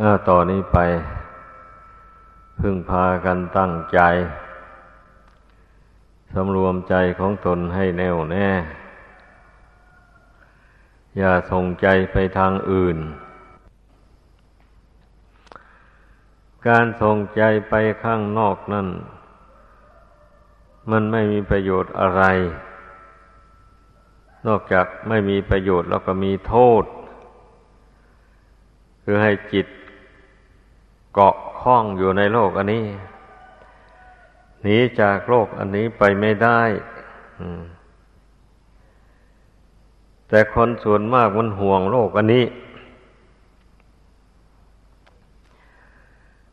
อาต่อนนี้ไปพึ่งพากันตั้งใจสำรวมใจของตนให้แน่วแน่ อย่าส่งใจไปทางอื่น การส่งใจไปข้างนอกนั่น มันไม่มีประโยชน์อะไร นอกจากไม่มีประโยชน์แล้วก็มีโทษ คือให้จิต เกาะข้องอยู่ในโลกอันนี้หนีจากโลกอันนี้ไปไม่ได้แต่คนส่วนมากมันห่วงโลกอันนี้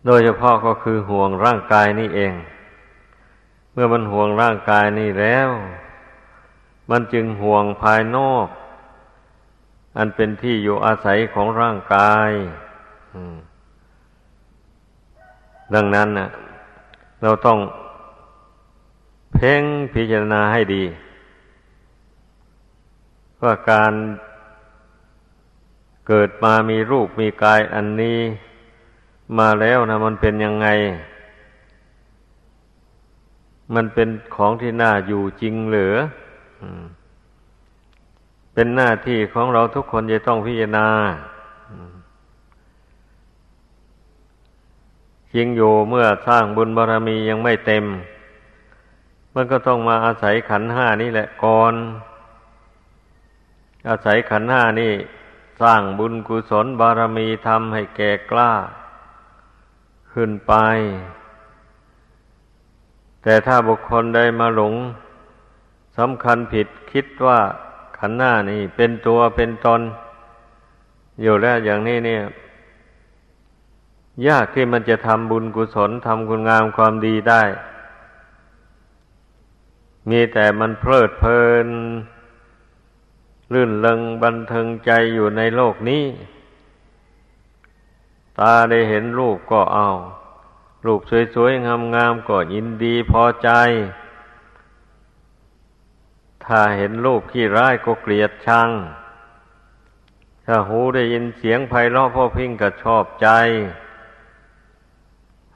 โดยเฉพาะก็คือห่วงร่างกายนี่เอง เมื่อมันห่วงร่างกายนี่แล้ว มันจึงห่วงภายนอก อันเป็นที่อยู่อาศัยของร่างกาย อืม ดังนั้นนะเราต้องเพ่งพิจารณาให้ดี ว่าการเกิดมามีรูปมีกายอันนี้มาแล้วนะมันเป็นยังไง มันเป็นของที่น่าอยู่จริงหรือเป็นหน้าที่ของเราทุกคนจะต้องพิจารณา จริงอยู่เมื่อสร้างบุญบารรมียังไม่เต็ม มันก็ต้องมาอาศัยขันห้านี่แหละก่อน อาศัยขันห้านี่ สร้างบุญกุศลบารมีทำให้แก่กล้า ขึ้นไป แต่ถ้าบุคคลใดมาหลงสำคัญผิดคิดว่าขันหน้านี่เป็นตัวเป็นตน อยู่แล้วอย่างนี้เนี่ย ยากที่มันจะทำบุญกุศลทำคุณงามความดีได้ มีแต่มันเพลิดเพลิน ลื่นเลงบันเทิงใจอยู่ในโลกนี้ ตาได้เห็นรูปก็เอารูปสวยๆ งามๆก็ยินดีพอใจ ถ้าเห็นรูปขี้ร้ายก็เกลียดชัง ถ้าหูได้ยินเสียงไพเราะพ่อพิงก็ชอบใจ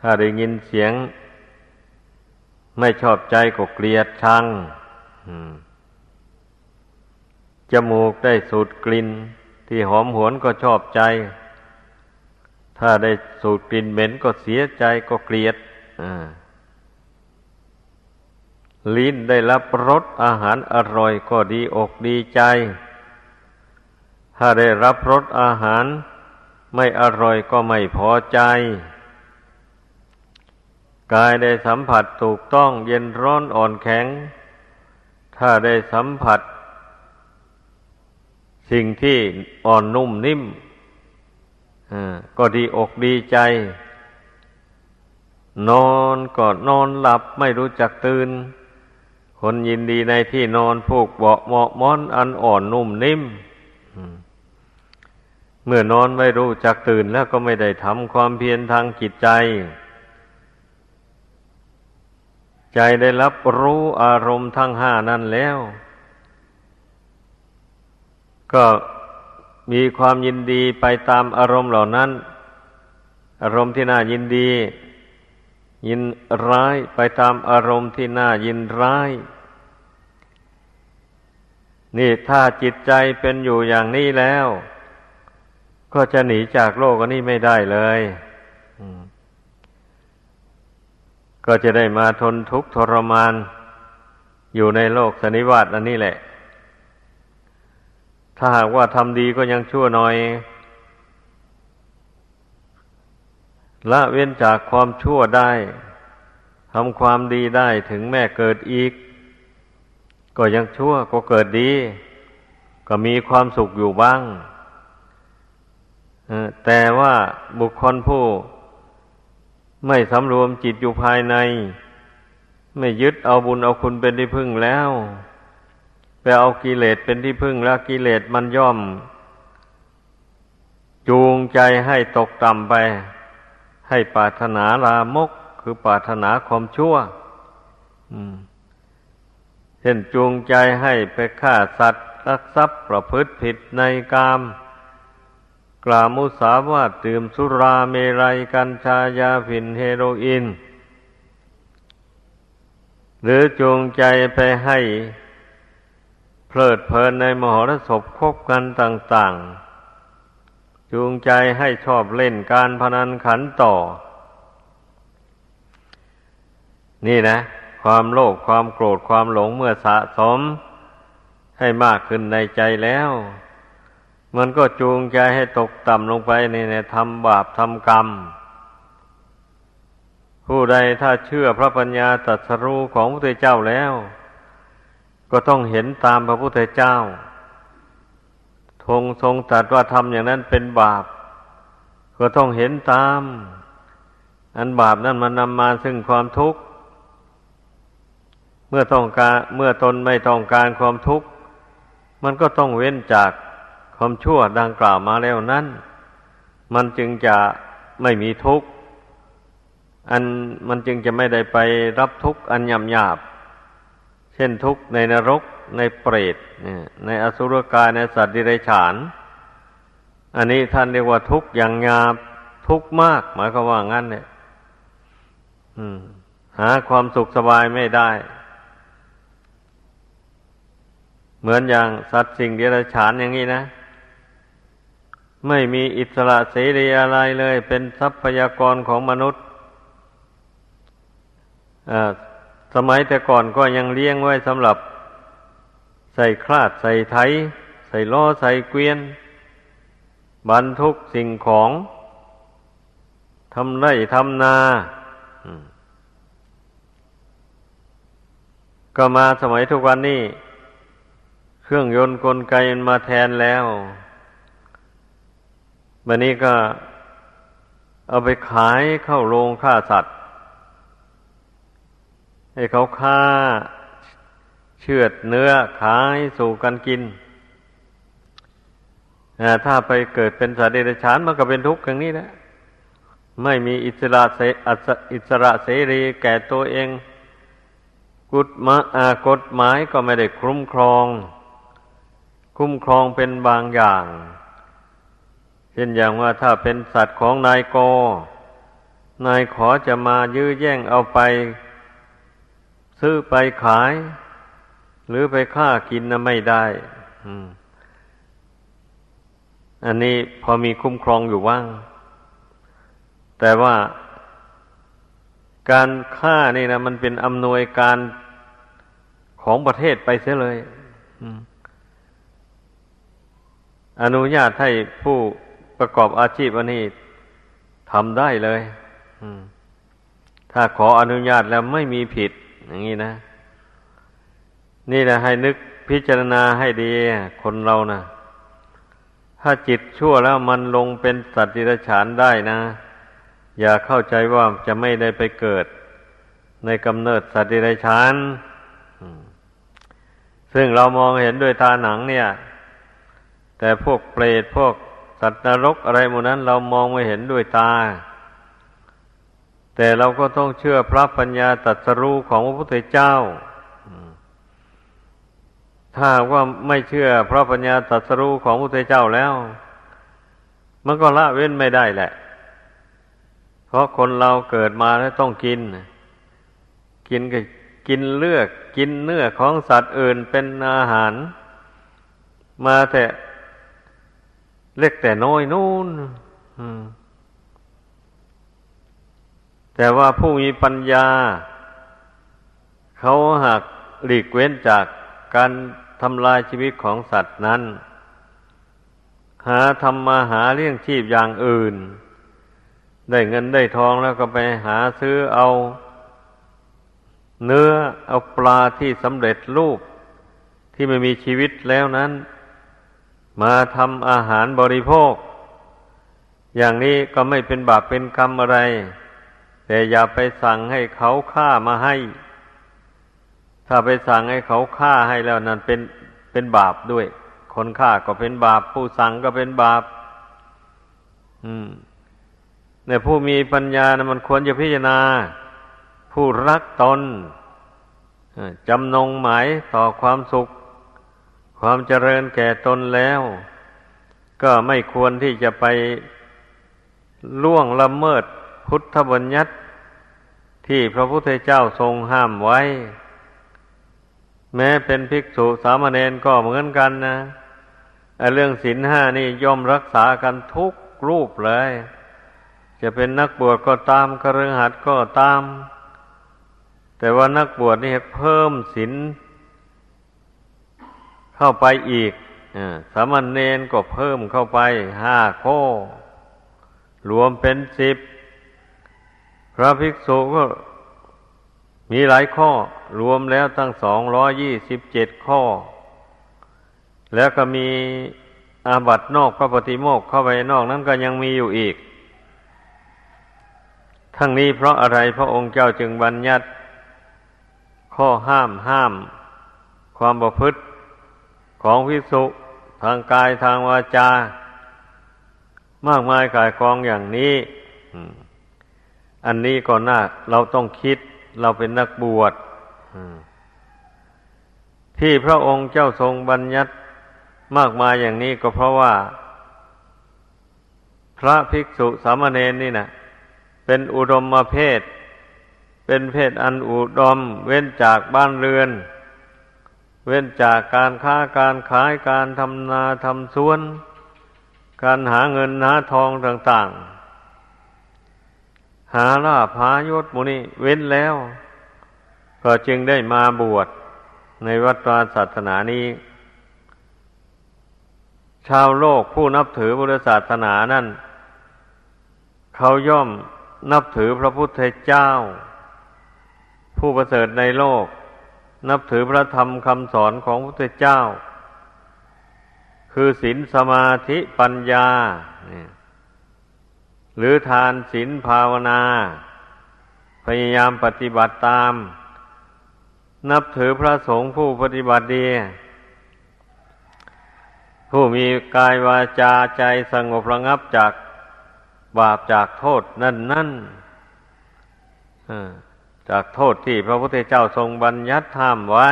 ถ้าได้ยินเสียง ไม่ชอบใจก็เกลียดชังจมูกได้สูดกลิ่น ที่หอมหวนก็ชอบใจ ถ้าได้สูดกลิ่นเหม็นก็เสียใจก็เกลียดลิ้นได้รับรสอาหารอร่อยก็ดีอกดีใจ ถ้าได้รับรสอาหาร ไม่อร่อยก็ไม่พอใจ กายได้สัมผัสถูกต้องเย็นร้อนอ่อนแข็ง ถ้าได้สัมผัส สิ่งที่อ่อนนุ่มนิ่มก็ดีอกดีใจ นอนก็นอนหลับไม่รู้จักตื่น คนยินดีในที่นอนผูกเบาเหมาะม้อนอันอ่อนนุ่มนิ่มเมื่อนอนไม่รู้จักตื่นแล้วก็ไม่ได้ทำความเพียรทางจิตใจ ใจได้รับรู้อารมณ์ทั้งห้านั้นแล้ว ก็มีความยินดีไปตามอารมณ์เหล่านั้น อารมณ์ที่น่ายินดี ยินร้ายไปตามอารมณ์ที่น่ายินร้าย นี่ถ้าจิตใจเป็นอยู่อย่างนี้แล้ว ก็จะหนีจากโลกนนี้ไม่ได้เลย อืม ก็จะได้มาทนทุกข์ทรมาน อยู่ในโลกสนิวาตอันนี้แหละ ถ้าหากว่าทำดีก็ยังชั่วหน่อย ละเว้นจากความชั่วได้ทำความดีได้ถึงแม่เกิดอีก ก็ยังชั่วก็เกิดดี ก็มีความสุขอยู่บ้างแต่ว่าบุคคลผู้ ไม่สำรวมจิตอยู่ภายใน ไม่ยึดเอาบุญเอาคุณเป็นที่พึ่งแล้วไปเอากิเลสเป็นที่พึ่งแล้วกิเลสมันย่อม จูงใจให้ตกต่ำไป ให้ปรารถนาลามก คือปรารถนาความชั่วเช่นจูงใจให้ไปฆ่าสัตว์ลักทรัพย์ประพฤติผิดในกาม กล่าวมุสาวาทดื่มสุราเมรัยกัญชายาฝิ่นเฮโรอีนหรือจูงใจไปให้เพลิดเพลินในมหรสพคบกันต่าง ๆ จูงใจให้ชอบเล่นการพนันขันต่อ นี่นะ ความโลภความโกรธความหลงเมื่อสะสม ให้มากขึ้นในใจแล้ว มันก็จูงใจให้ตกต่ำลงไปในในทำบาปทำกรรม ผู้ใดถ้าเชื่อพระปัญญาตรัสรู้ของพระพุทธเจ้าแล้ว ก็ต้องเห็นตามพระพุทธเจ้า ทงทรงตรัสว่าทำอย่างนั้นเป็นบาป ก็ต้องเห็นตาม อันบาปนั้นมันนำมาซึ่งความทุกข์ เมื่อต้องการเมื่อตนไม่ต้องการความทุกข์ มันก็ต้องเว้นจาก ความชั่วดังกล่าวมาแล้วนั้น มันจึงจะไม่มีทุกข์ อันมันจึงจะไม่ได้ไปรับทุกข์อันยำหยาบ เช่นทุกข์ในนรกในเปรตในอสุรกายในสัตว์ดิเรกชันอันนี้ท่านเรียกว่าทุกข์อย่างหยาบทุกข์มาก หมายความว่างั้นเนี่ยหาความสุขสบายไม่ได้ เหมือนอย่างสัตว์สิ่งเดรัจฉานอย่างนี้นะ ไม่มีอิสระเสรีอะไรเลย เป็นทรัพยากรของมนุษย์สมัยแต่ก่อนก็ยังเลี้ยงไว้สำหรับใส่คลาดใส่ไถ ใส่ล้อใส่เกวียน บรรทุกสิ่งของทำไร่ทำนาก็มาสมัยทุกวันนี้ เครื่องยนต์กลไกมาแทนแล้ว บันนี้ก็เอาไปขายเข้าโรงฆ่าสัตว์ ให้เขาฆ่าเชือดเนื้อขายสู่กันกิน ถ้าไปเกิดเป็นสัตว์เดรัจฉานมันก็เป็นทุกข์อย่างนี้แหละไม่มีอิสระเสอิสระเสรีแก่ตัวเองกฎมากฎหมายก็ไม่ได้คุ้มครอง คุ้มครองเป็นบางอย่าง ช่นอย่างว่าถ้าเป็นสัตว์ของนายโก นายขอจะมายื้อแย่งเอาไป ซื้อไปขาย หรือไปฆ่ากินนะไม่ได้อันนี้พอมีคุ้มครองอยู่ว่าง แต่ว่าการฆ่านี่นะมันเป็นอำนวยการของประเทศไปเสียเลยออนุญาตให้ผู้ ประกอบอาชีพอันนี้ทำได้เลยถ้าขออนุญาตแล้วไม่มีผิด อย่างนี้นะ นี่แหละให้นึกพิจารณาให้ดี คนเรานะถ้าจิตชั่วแล้วมันลงเป็นสัตว์ดิรฉานได้นะ อย่าเข้าใจว่าจะไม่ได้ไปเกิด ในกำเนิดสัตว์ดิรฉานซึ่งเรามองเห็นด้วยตาหนังเนี่ย แต่พวกเปรตพวก สัตว์นรกอะไรหมดนั้นเรามองไม่เห็นด้วยตา แต่เราก็ต้องเชื่อพระปัญญาตรัสรู้ของพระพุทธเจ้า ถ้าว่าไม่เชื่อพระปัญญาตรัสรู้ของพระพุทธเจ้าแล้ว มันก็ละเว้นไม่ได้แหละ เพราะคนเราเกิดมาแล้วต้องกิน กินก็กินเลือกกินเนื้อของสัตว์อื่นเป็นอาหาร มาแต่ เล็กแต่น้อยนู่นแต่ว่าผู้มีปัญญา เขาหากหลีกเว้นจากการทำลายชีวิตของสัตว์นั้น หาทำมาหาเลี้ยงชีพอย่างอื่น ได้เงินได้ทองแล้วก็ไปหาซื้อเอา เนื้อเอาปลาที่สำเร็จรูปที่ไม่มีชีวิตแล้วนั้น มาทำอาหารบริโภค อย่างนี้ก็ไม่เป็นบาปเป็นกรรมอะไร แต่อย่าไปสั่งให้เขาฆ่ามาให้ ถ้าไปสั่งให้เขาฆ่าให้แล้วนั่นเป็นเป็นบาปด้วย คนฆ่าก็เป็นบาป ผู้สั่งก็เป็นบาป อืมเนี่ผู้มีปัญญานะมันควรจะพิจารณา ผู้รักตนจำนงหมายต่อความสุข ความเจริญแก่ตนแล้ว ก็ไม่ควรที่จะไปล่วงละเมิดพุทธบัญญัติ ที่พระพุทธเจ้าทรงห้ามไว้ แม้เป็นภิกษุสามเณรก็เหมือนกันนะเรื่องศีลห้านี่ย่อมรักษากันทุกรูปเลย จะเป็นนักบวชก็ตามเคฤหัสถ์ก็ตาม แต่ว่านักบวชนี่เพิ่มศีล เข้าไปอีกสามเณรก็เพิ่มเข้าไปห้าข้อ รวมเป็นสิบ พระภิกษุก็มีหลายข้อ รวมแล้วตั้งสองร้อยี่สิบเจ็ดข้อ แล้วก็มีอาบัตนอกพระปฏิโมกเข้าไปนอกนั้นก็ยังมีอยู่อีก ทั้งนี้เพราะอะไรพระองค์เจ้าจึงบัญญัติ ข้อห้ามห้าม ความประพฤติ ของพิสุทางกายทางวาจา มากมายกายกองอย่างนี้อันนี้ก่อนหน้า เราต้องคิดเราเป็นนักบวชที่พระองค์เจ้าทรงบัญญัติมากมายอย่างนี้ก็เพราะว่า พระภิกษุสามเณรนี่นะเป็นอุดมมาเพศ เป็นเพศอันอุดม เว้นจากบ้านเรือน เว้นจากการค้าการขายการทำนาทำสวน การหาเงินหาทองต่าง ๆ หาลาภายศมุนีเว้นแล้ว ก็จึงได้มาบวชในวัฏศาสนานี้ ชาวโลกผู้นับถือพุทธศาสนานั่น เขาย่อมนับถือพระพุทธเจ้า ผู้ประเสริฐในโลก นับถือพระธรรมคำสอนของพระพุทธเจ้า คือศีลสมาธิปัญญา หรือทานศีลภาวนา พยายามปฏิบัติตาม นับถือพระสงฆ์ผู้ปฏิบัติดี ผู้มีกายวาจาใจสงบระงับจากบาปจากโทษนั่นนั่น จากโทษที่พระพุทธเจ้าทรงบัญญัติห้ามไว้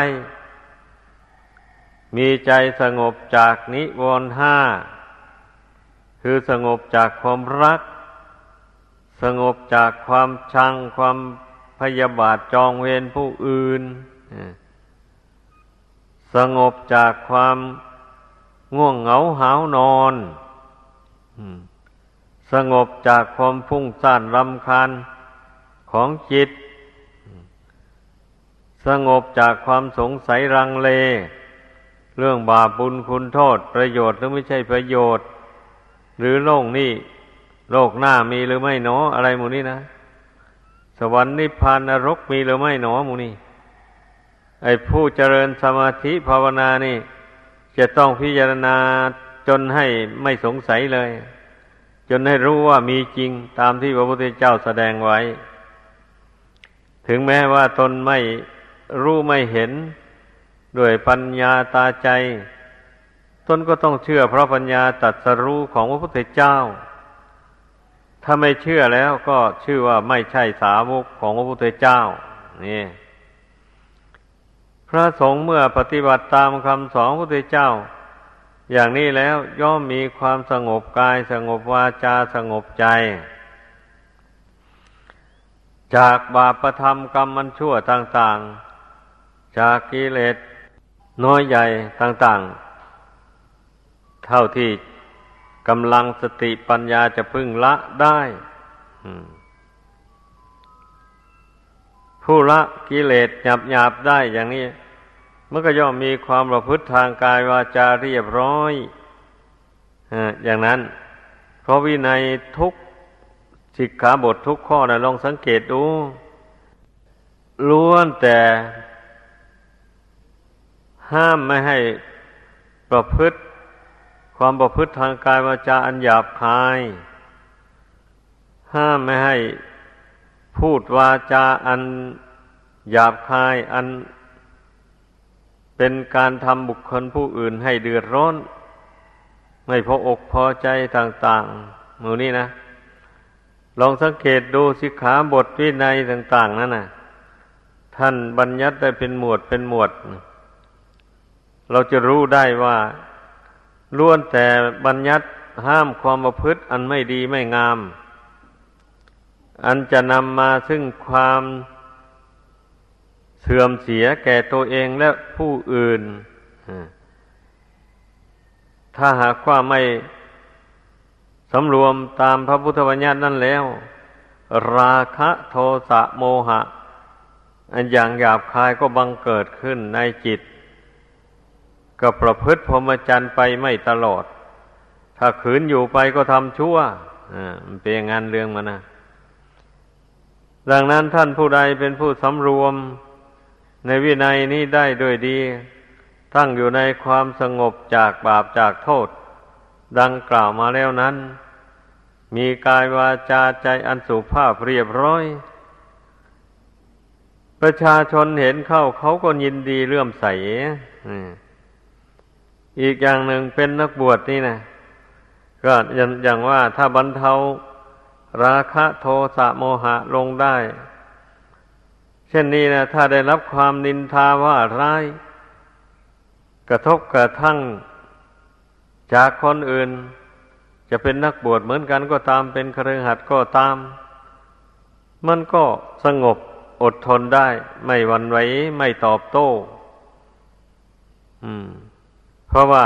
มีใจสงบจากนิวรณ์ห้า คือสงบจากความรัก สงบจากความชัง ความพยาบาทจองเวรผู้อื่น สงบจากความง่วงเหงาหาวนอนสงบจากความฟุ้งซ่านรำคาญของจิต สงบจากความสงสัยรังเล เรื่องบาปบุญคุณโทษ ประโยชน์หรือไม่ใช่ประโยชน์ หรือโลกนี้โลกหน้ามีหรือไม่หนออะไรหมูนี้นะ สวรรค์นิพพานนรกมีหรือไม่หนอหมูนี้ไอ้ผู้เจริญสมาธิภาวนานี่ จะต้องพิจารณาจนให้ไม่สงสัยเลย จนให้รู้ว่ามีจริงตามที่พระพุทธเจ้าแสดงไว้ ถึงแม้ว่าตนไม่ รู้ไม่เห็นด้วยปัญญาตาใจ ตนก็ต้องเชื่อเพราะปัญญาตัดสรู้ของพระพุทธเจ้า ถ้าไม่เชื่อแล้วก็ชื่อว่าไม่ใช่สาวกของพระพุทธเจ้า นี่ พระสงฆ์เมื่อปฏิบัติตามคำสอนพระพุทธเจ้า อย่างนี้แล้วย่อมมีความสงบกายสงบวาจาสงบใจ จากบาปประทำกรรมมันชั่วต่าง ๆ จากกิเลสน้อยใหญ่ต่าง ๆ เท่าที่กำลังสติปัญญาจะพึ่งละได้ผู้ละกิเลสหยาบหยาบได้อย่างนี้ มันก็ย่อมมีความประพฤติทางกายวาจาเรียบร้อยอย่างนั้น เพราะวินัยทุกสิกขาบททุกข้อนะลองสังเกตดูล้วนแต่ ห้ามไม่ให้ประพฤติ ความประพฤติทางกายวาจาอันหยาบคาย ห้ามไม่ให้พูดวาจาอันหยาบคายอัน เป็นการทำบุคคลผู้อื่นให้เดือดร้อน ไม่พออกพอใจต่างๆมือนี้นะลองสังเกตดูสิขาบทวินัยต่าง ๆ นั่นนะท่านบัญญัติได้เป็นหมวดเป็นหมวด เราจะรู้ได้ว่าล้วนแต่บัญญัติห้ามความประพฤติอันไม่ดีไม่งาม อันจะนำมาซึ่งความเสื่อมเสียแก่ตัวเองและผู้อื่น ถ้าหากว่าไม่สำรวมตามพระพุทธบัญญัตินั่นแล้ว ราคะโทสะโมหะ อันอย่างหยาบคายก็บังเกิดขึ้นในจิต ก็ประพฤติพรหมจรรย์ไปไม่ตลอด ถ้าขืนอยู่ไปก็ทำชั่วมันเป็นอย่านเรื่องมันนะดังนั้นท่านผู้ใดเป็นผู้สำรวม ในวินัยนี้ได้ด้วยดี ตั้งอยู่ในความสงบจากบาปจากโทษ ดังกล่าวมาแล้วนั้น มีกายวาจาใจอันสุภาพเรียบร้อย ประชาชนเห็นเข้าเขาก็ยินดีเลื่อมใส อีกอย่างหนึ่งเป็นนักบวชนี่นะก็อย่างว่าถ้าบรรเทาราคะโทสะโมหะลงได้ เช่นนี้นะถ้าได้รับความนินทาว่าร้าย กระทบกระทั่งจากคนอื่น จะเป็นนักบวชเหมือนกันก็ตามเป็นครือขัดก็ตาม มันก็สงบอดทนได้ ไม่วันไหวไม่ตอบโต้ อืม ราะว่า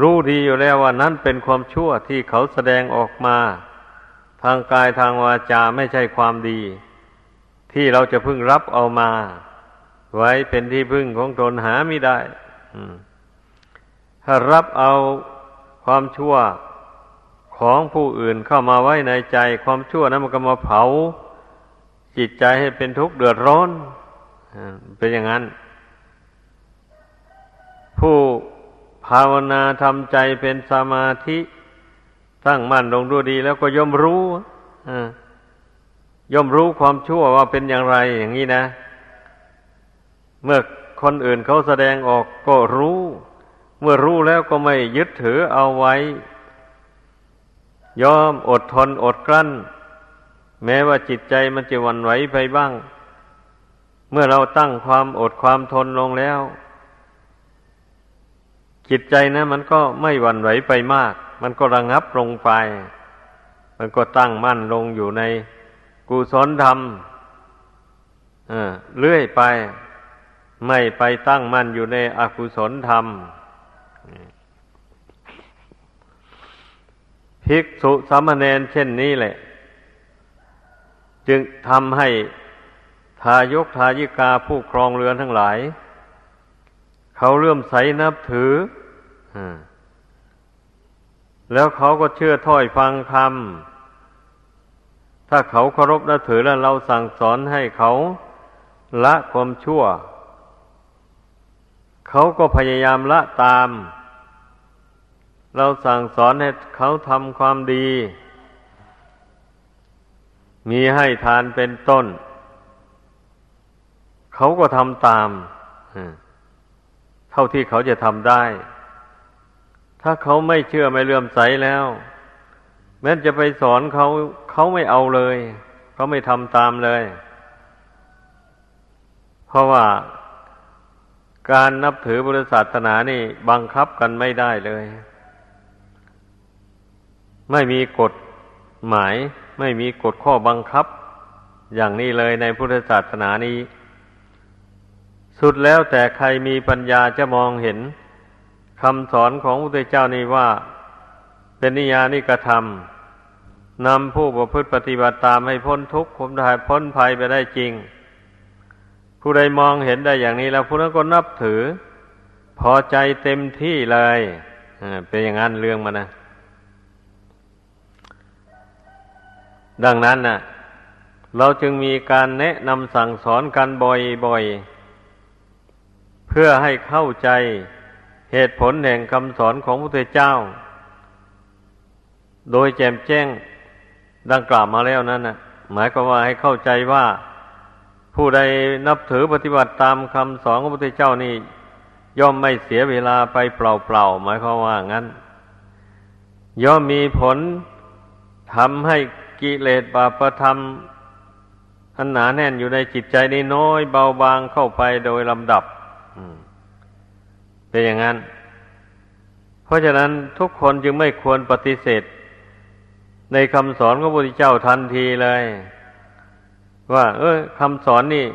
รู้ดีอยู่แล้วว่านั้นเป็นความชั่วที่เขาแสดงออกมา ทางกายทางวาจาไม่ใช่ความดี ที่เราจะพึ่งรับเอามา ไว้เป็นที่พึ่งของตนหาไม่ได้ถ้ารับเอาความชั่วของผู้อื่นเข้ามาไว้ในใจ ความชั่วนั้นมันก็มาเผา จิตใจให้เป็นทุกข์เดือดร้อนเป็นอย่างนั้น ผู้ภาวนาทำใจเป็นสมาธิตั้งมั่นลงดูดี แล้วก็ย่อมรู้ย่อมรู้ความชั่วว่าเป็นอย่างไรอย่างนี้นะ เมื่อคนอื่นเขาแสดงออกก็รู้ เมื่อรู้แล้วก็ไม่ยึดถือเอาไว้ ยอมอดทนอดกลั้น แม้ว่าจิตใจมันจะวันไหวไปบ้าง เมื่อเราตั้งความอดความทนลงแล้ว จิตใจนะ มันก็ไม่หวั่นไหวไปมาก มันก็ระงับลงไป มันก็ตั้งมั่นลงอยู่ในกุศลธรรมเลื่อยไป ไม่ไปตั้งมั่นอยู่ในอกุศลธรรมภิกษุสามเณรเช่นนี้แหละ จึงทำให้ทายกทายิกาผู้ครองเรือนทั้งหลาย เขาเลื่อมใสนับถืออแล้วเขาก็เชื่อถ้อยฟังคำถ้าเขาเคารพนับถือแล้วเราสั่งสอนให้เขาละความชั่ว เขาก็พยายามละตาม เราสั่งสอนให้เขาทำความดี มีให้ทานเป็นต้น เขาก็ทำตาม เท่าที่เขาจะทำได้ ถ้าเขาไม่เชื่อไม่เลื่อมใสแล้ว แม้จะไปสอนเขาเขาไม่เอาเลยเขาไม่ทำตามเลย เพราะว่าการนับถือบุริศาสนานี่บังคับกันไม่ได้เลย ไม่มีกฎหมาย ไม่มีกฎข้อบังคับ อย่างนี้เลยในพุทธศาสนานี้ สุดแล้วแต่ใครมีปัญญาจะมองเห็นคำสอนของพระพุทธเจ้านี่ว่า เป็นนิยานิกระทำนำผู้ประพฤติปฏิบัติตามให้พ้นทุกข์พ้นภัยพ้นภัยไปได้จริง ผู้ใดมองเห็นได้อย่างนี้แล้วผู้นั้นก็นับถือ พอใจเต็มที่เลยเป็นอย่างนั้นเรื่องมันนะดังนั้นน่ะ เราจึงมีการแนะนำสั่งสอนกันบ่อยๆ พื่อให้เข้าใจเหตุผลแห่งคำสอนของพระพุทธเจ้า โดยแจมแจ้งดังกล่าวมาแล้วนั้นนะหมายความว่าให้เข้าใจว่า ผู้ใดนับถือปฏิบัติตามคำสอนของพระพุทธเจ้านี่ ย่อมไม่เสียเวลาไปเปล่าๆหมายความว่างั้น ย่อมมีผลทำให้กิเลสบาปธรรมอันหนาแน่นอยู่ในจิตใจนี้น้อยเบาบางเข้าไปโดยลำดับ เป็นอย่างนั้น เพราะฉะนั้นทุกคนจึงไม่ควรปฏิเสธ ในคำสอนของพระพุทธเจ้าทันทีเลย ว่า เออคำสอนนี่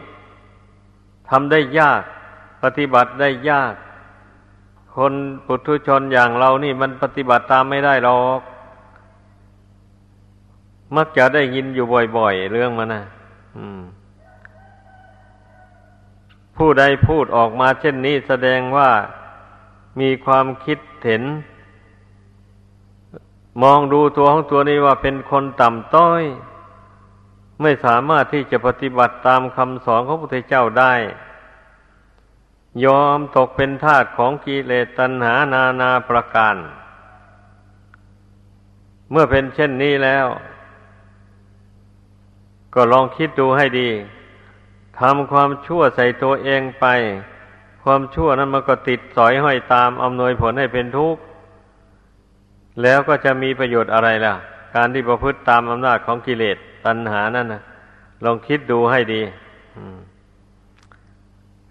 ทำได้ยาก ปฏิบัติได้ยาก คนปุถุชนอย่างเรานี่มันปฏิบัติตามไม่ได้หรอก มักจะได้ยินอยู่บ่อย ๆ เรื่องมันนะผู้ใดพูดออกมาเช่นนี้แสดงว่า มีความคิดเห็น มองดูตัวของตัวนี้ว่าเป็นคนต่ำต้อย ไม่สามารถที่จะปฏิบัติตามคำสอนของพระพุทธเจ้าได้ ยอมตกเป็นทาสของกิเลสตัณหานานาประการ เมื่อเป็นเช่นนี้แล้ว ก็ลองคิดดูให้ดีทำความชั่วใส่ตัวเองไป ความชั่วนั้นมันก็ติดสอยห้อยตามอำนวยผลให้เป็นทุกข์ แล้วก็จะมีประโยชน์อะไรล่ะ การที่ประพฤติตามอำนาจของกิเลสตัณหานั่นนะลองคิดดูให้ดี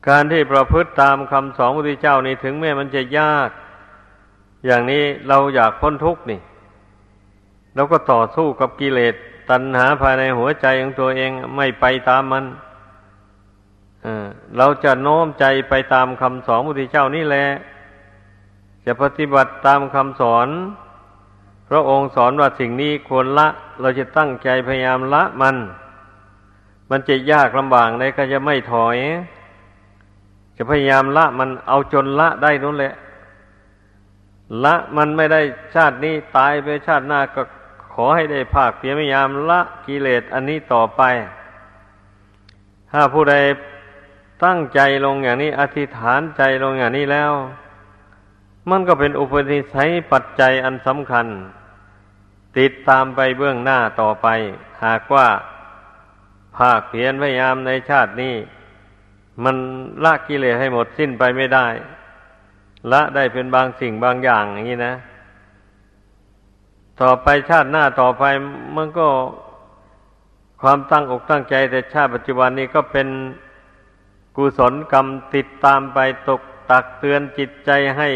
การที่ประพฤติตามคำสอนพระพุทธเจ้านี่ถึงแม้มันจะยาก อย่างนี้เราอยากพ้นทุกข์นี่เราก็ต่อสู้กับกิเลสตัณหาภายในหัวใจของตัวเองไม่ไปตามมัน เราจะโน้มใจไปตามคำสอนพระพุทธเจ้านี่แหละ จะปฏิบัติตามคำสอน พระองค์สอนว่าสิ่งนี้ควรละ เราจะตั้งใจพยายามละมัน มันจะยากลำบากเลยก็จะไม่ถอย จะพยายามละมันเอาจนละได้นั่นแหละ ละมันไม่ได้ชาตินี้ตายไปชาติหน้าก็ขอให้ได้ภาคเพียรพยายามละกิเลสอันนี้ต่อไป ถ้าผู้ใด ตั้งใจลงอย่างนี้ อธิษฐานใจลงอย่างนี้แล้ว มันก็เป็นอุปนิสัยปัจจัยอันสำคัญ ติดตามไปเบื้องหน้าต่อไป หากว่าภาคเพียรพยายามในชาตินี้ มันละกิเลสให้หมดสิ้นไปไม่ได้ ละได้เป็นบางสิ่งบางอย่างอย่างนี้นะ ต่อไปชาติหน้าต่อไปมันก็ความตั้งอกตั้งใจแต่ชาติปัจจุบันนี้ก็เป็น กุศลกรรมติดตามไปตกตักเตือนจิตใจให้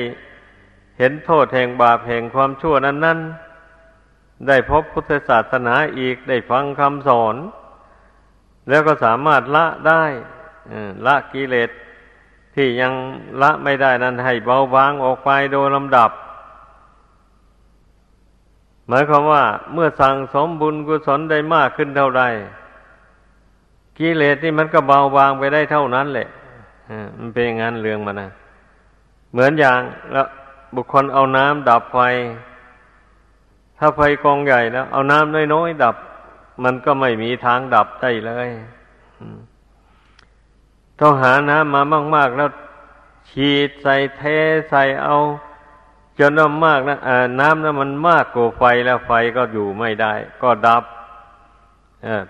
เห็นโทษแห่งบาปแห่งความชั่วนั้นนั้นได้พบพุทธศาสนาอีกได้ฟังคำสอน แล้วก็สามารถละได้ละกิเลสที่ยังละไม่ได้นั้นให้เบาบางออกไปโดยลำดับ หมายความว่าเมื่อสั่งสมบุญกุศลได้มากขึ้นเท่าไร กิเลสนี่มันก็เบาบางไปได้เท่านั้นแหละมันเป็นอย่างนั้นเรื่องมันนะเหมือนอย่างแล้วบุคคลเอาน้ำดับไฟ ถ้าไฟกองใหญ่แล้ว เอาน้ำน้อยๆดับ มันก็ไม่มีทางดับได้เลยต้องหาน้ำมามาก ๆ แล้วฉีดใส่เทใส่เอา จนน้ำมากนะน้ำนั้นมันมากกว่าไฟแล้วไฟก็อยู่ไม่ได้ ก็ดับ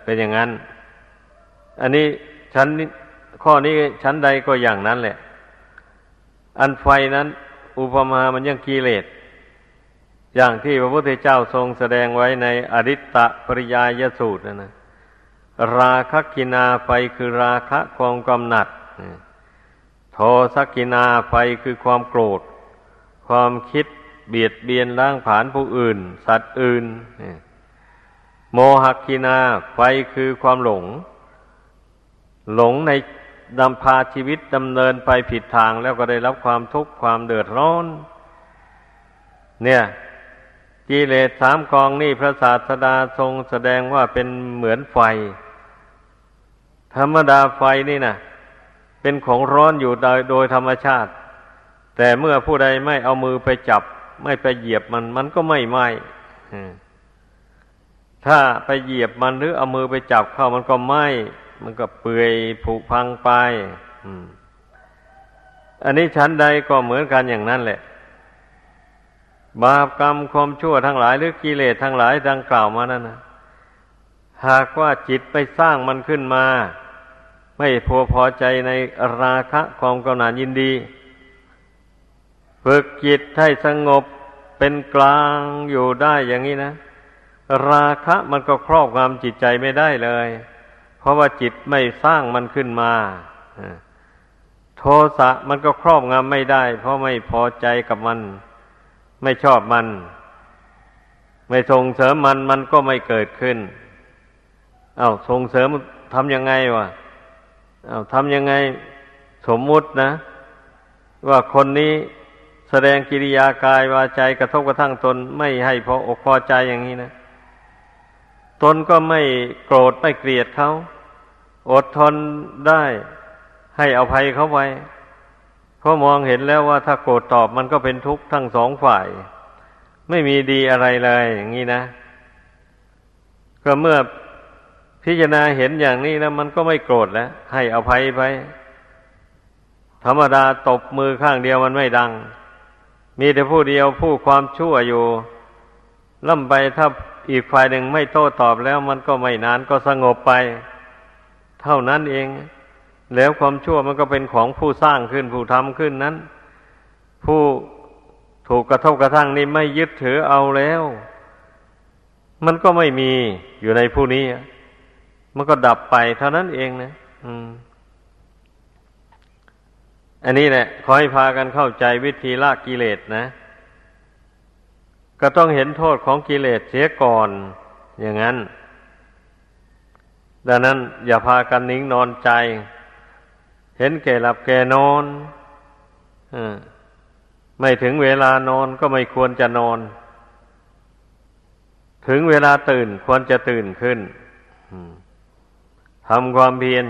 เป็นอย่างนั้น อันนี้ชั้นข้อนี้ชั้นใดก็อย่างนั้นแหละ อันไฟนั้น อุปมามันยังกิเลสอย่างที่พระพุทธเจ้าทรงแสดงไว้ในอริตตะปริยายสูตรนะนะราคกินาไฟคือราคะความกำหนัดโทสกินาไฟคือความโกรธ ความคิดเบียดเบียนล้างผานผู้อื่น สัตว์อื่น โมหกินาไฟคือความหลง หลงในดำพาชีวิตดำเนินไปผิดทางแล้วก็ได้รับความทุกข์ความเดือดร้อน เนี่ยกิเลสสามกองนี่พระศาสดาทรงแสดงว่าเป็นเหมือนไฟ ธรรมดาไฟนี่นะเป็นของร้อนอยู่โดยโดยธรรมชาติ แต่เมื่อผู้ใดไม่เอามือไปจับ ไม่ไปเหยียบมันมันก็ไม่ไหม้ถ้าไปเหยียบมันหรือเอามือไปจับเข้ามันก็ไหม้ มันก็เปื่อยผุพังไปอันนี้ชั้นใดก็เหมือนกันอย่างนั้นแหละ บาปกรรมความชั่วทั้งหลาย หรือกิเลสทั้งหลายดังกล่าวมานั่นนะหากว่าจิตไปสร้างมันขึ้นมา ไม่พอพอใจในราคะความกำหนัดยินดี ฝึกจิตให้สงบเป็นกลางอยู่ได้อย่างนี้นะ ราคะมันก็ครอบงำจิตใจไม่ได้เลย เพราะว่าจิตไม่สร้างมันขึ้นมาโทสะมันก็ครอบงำไม่ได้ เพราะไม่พอใจกับมัน ไม่ชอบมัน ไม่ส่งเสริมมันมันก็ไม่เกิดขึ้น เอา้าส่งเสริมทำยังไงวะเอา้าทำยังไงสมมุตินะ ว่าคนนี้แสดงกิริยากายวาใจกระทบกระทั่งตนไม่ให้พออกพอใจอย่างนี้นะ ตนก็ไม่โกรธไม่เกลียดเขา อดทนได้ให้อภัยเขาไว้ เพราะมองเห็นแล้วว่าถ้าโกรธตอบมันก็เป็นทุกข์ทั้งสองฝ่าย ไม่มีดีอะไรเลยอย่างนี้นะ ก็เมื่อพิจารณาเห็นอย่างนี้แล้วมันก็ไม่โกรธแล้ว ให้อภัยไป ธรรมดาตบมือข้างเดียวมันไม่ดัง มีแต่ผู้เดียวผู้ความชั่วอยู่ล่ำไปถ้า อีกฝ่ายหนึ่งไม่โต้ตอบแล้วมันก็ไม่นานก็สงบไป เท่านั้นเอง แล้วความชั่วมันก็เป็นของผู้สร้างขึ้นผู้ทำขึ้นนั้น ผู้ถูกกระทบกระทั่งนี่ไม่ยึดถือเอาแล้ว มันก็ไม่มีอยู่ในผู้นี้ มันก็ดับไปเท่านั้นเองนะอืมอันนี้แหละขอให้พากันเข้าใจวิธีละกิเลสนะ ก็ต้องเห็นโทษของกิเลสเสียก่อน อย่างนั้น ดังนั้นอย่าพากันนิ่งนอนใจ เห็นแก่หลับแก่นอนอไม่ถึงเวลานอนก็ไม่ควรจะนอน ถึงเวลาตื่นควรจะตื่นขึ้นทำความเพียร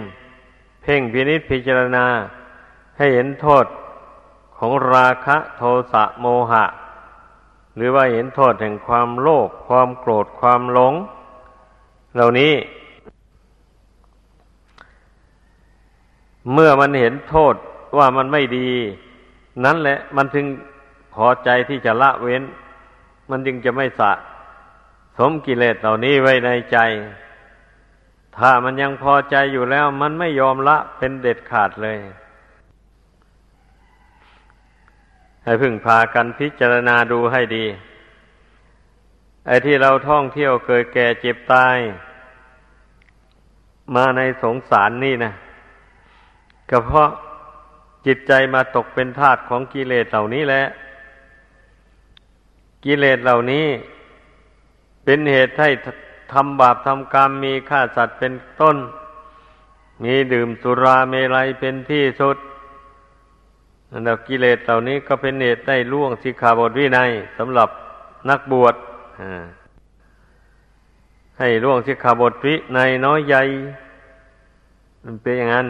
เพ่งพินิษพิจารณา ให้เห็นโทษของราคะโทสะโมหะ หรือว่าเห็นโทษแห่งความโลภความโกรธความหลง เหล่านี้ เมื่อมันเห็นโทษว่ามันไม่ดี นั่นแหละมันถึงพอใจที่จะละเว้น มันจึงจะไม่สะสมกิเลสเหล่านี้ไว้ในใจ ถ้ามันยังพอใจอยู่แล้ว มันไม่ยอมละเป็นเด็ดขาดเลย ให้พึ่งพากันพิจารณาดูให้ดี ไอ้ที่เราท่องเที่ยวเกิดแก่เจ็บตาย มาในสงสารนี่นะก็เพราะจิตใจมาตกเป็นทาสของกิเลสเหล่านี้แหละ กิเลสเหล่านี้ เป็นเหตุให้ทำบาปทำกรรมมีฆ่าสัตว์เป็นต้น มีดื่มสุราเมลัยเป็นที่สุด แหละกิเลสเหล่านี้ก็เป็นเหตุได้ล่วงสิกขาบทวินัยสำหรับนักบวชให้ล่วงสิกขาบทวินัยน้อยใหญ่มันเป็นอย่างนั้น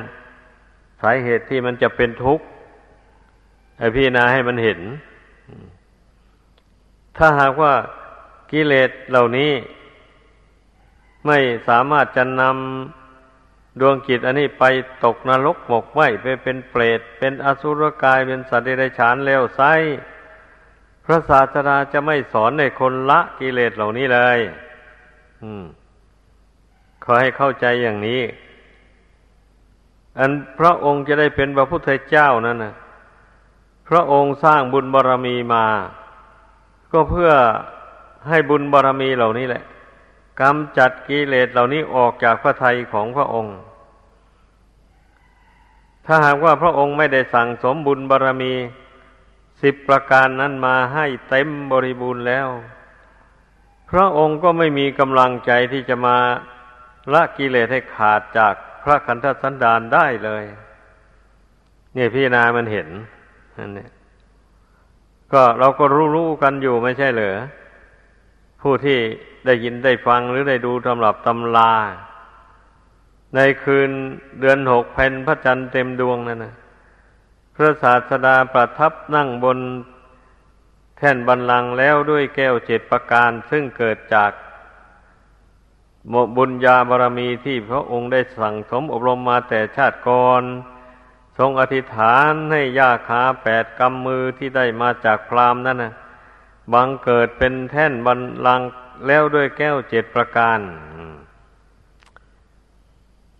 สาเหตุที่มันจะเป็นทุกข์ให้พี่นาให้มันเห็น ถ้าหากว่ากิเลสเหล่านี้ ไม่สามารถจะนำ ดวงจิตอันนี้ไปตกนรกหมกไหมไปเป็นเปรต เป็นอสุรกายเป็นสัตว์เดรัจฉานแล้วไซพระศาสดาจะไม่สอนในคนละกิเลสเหล่านี้เลย อืม ขอให้เข้าใจอย่างนี้ อันพระองค์จะได้เป็นพระพุทธเจ้านั่นนะพระองค์สร้างบุญบารรมีมา ก็เพื่อให้บุญบารรมีเหล่านี้แหละ กำจัดกิเลสเหล่านี้ออกจากพระทัยของพระองค์ ถ้าหากว่าพระองค์ไม่ได้สั่งสมบุญบารรมีสิบประการนั้นมาให้เต็มบริบูรณ์แล้ว พระองค์ก็ไม่มีกำลังใจที่จะมาละกิเลสให้ขาดจากพระคันธสันดานได้เลย เนี่ยพี่นามันเห็นนั่นเนี่ยก็เราก็รู้รู้กันอยู่ไม่ใช่เหรอผู้ที่ ได้ยินได้ฟังหรือได้ดูตำรับตำลา ในคืนเดือนหกเพนพระจันทร์เต็มดวงนั่นนะพระศาสดาประทับนั่งบนแท่นบันลังแล้วด้วยแก้วเจ็ดประการ ซึ่งเกิดจากบุญญาบารมีที่พระองค์ได้สั่งสมอบรมมาแต่ชาติก่อนทรงอธิษฐานให้ยาขาแปดกำมือที่ได้มาจากพรามนั่นนะบังเกิดเป็นแท่นบรรลัง แล้วด้วยแก้วเจ็ดประการ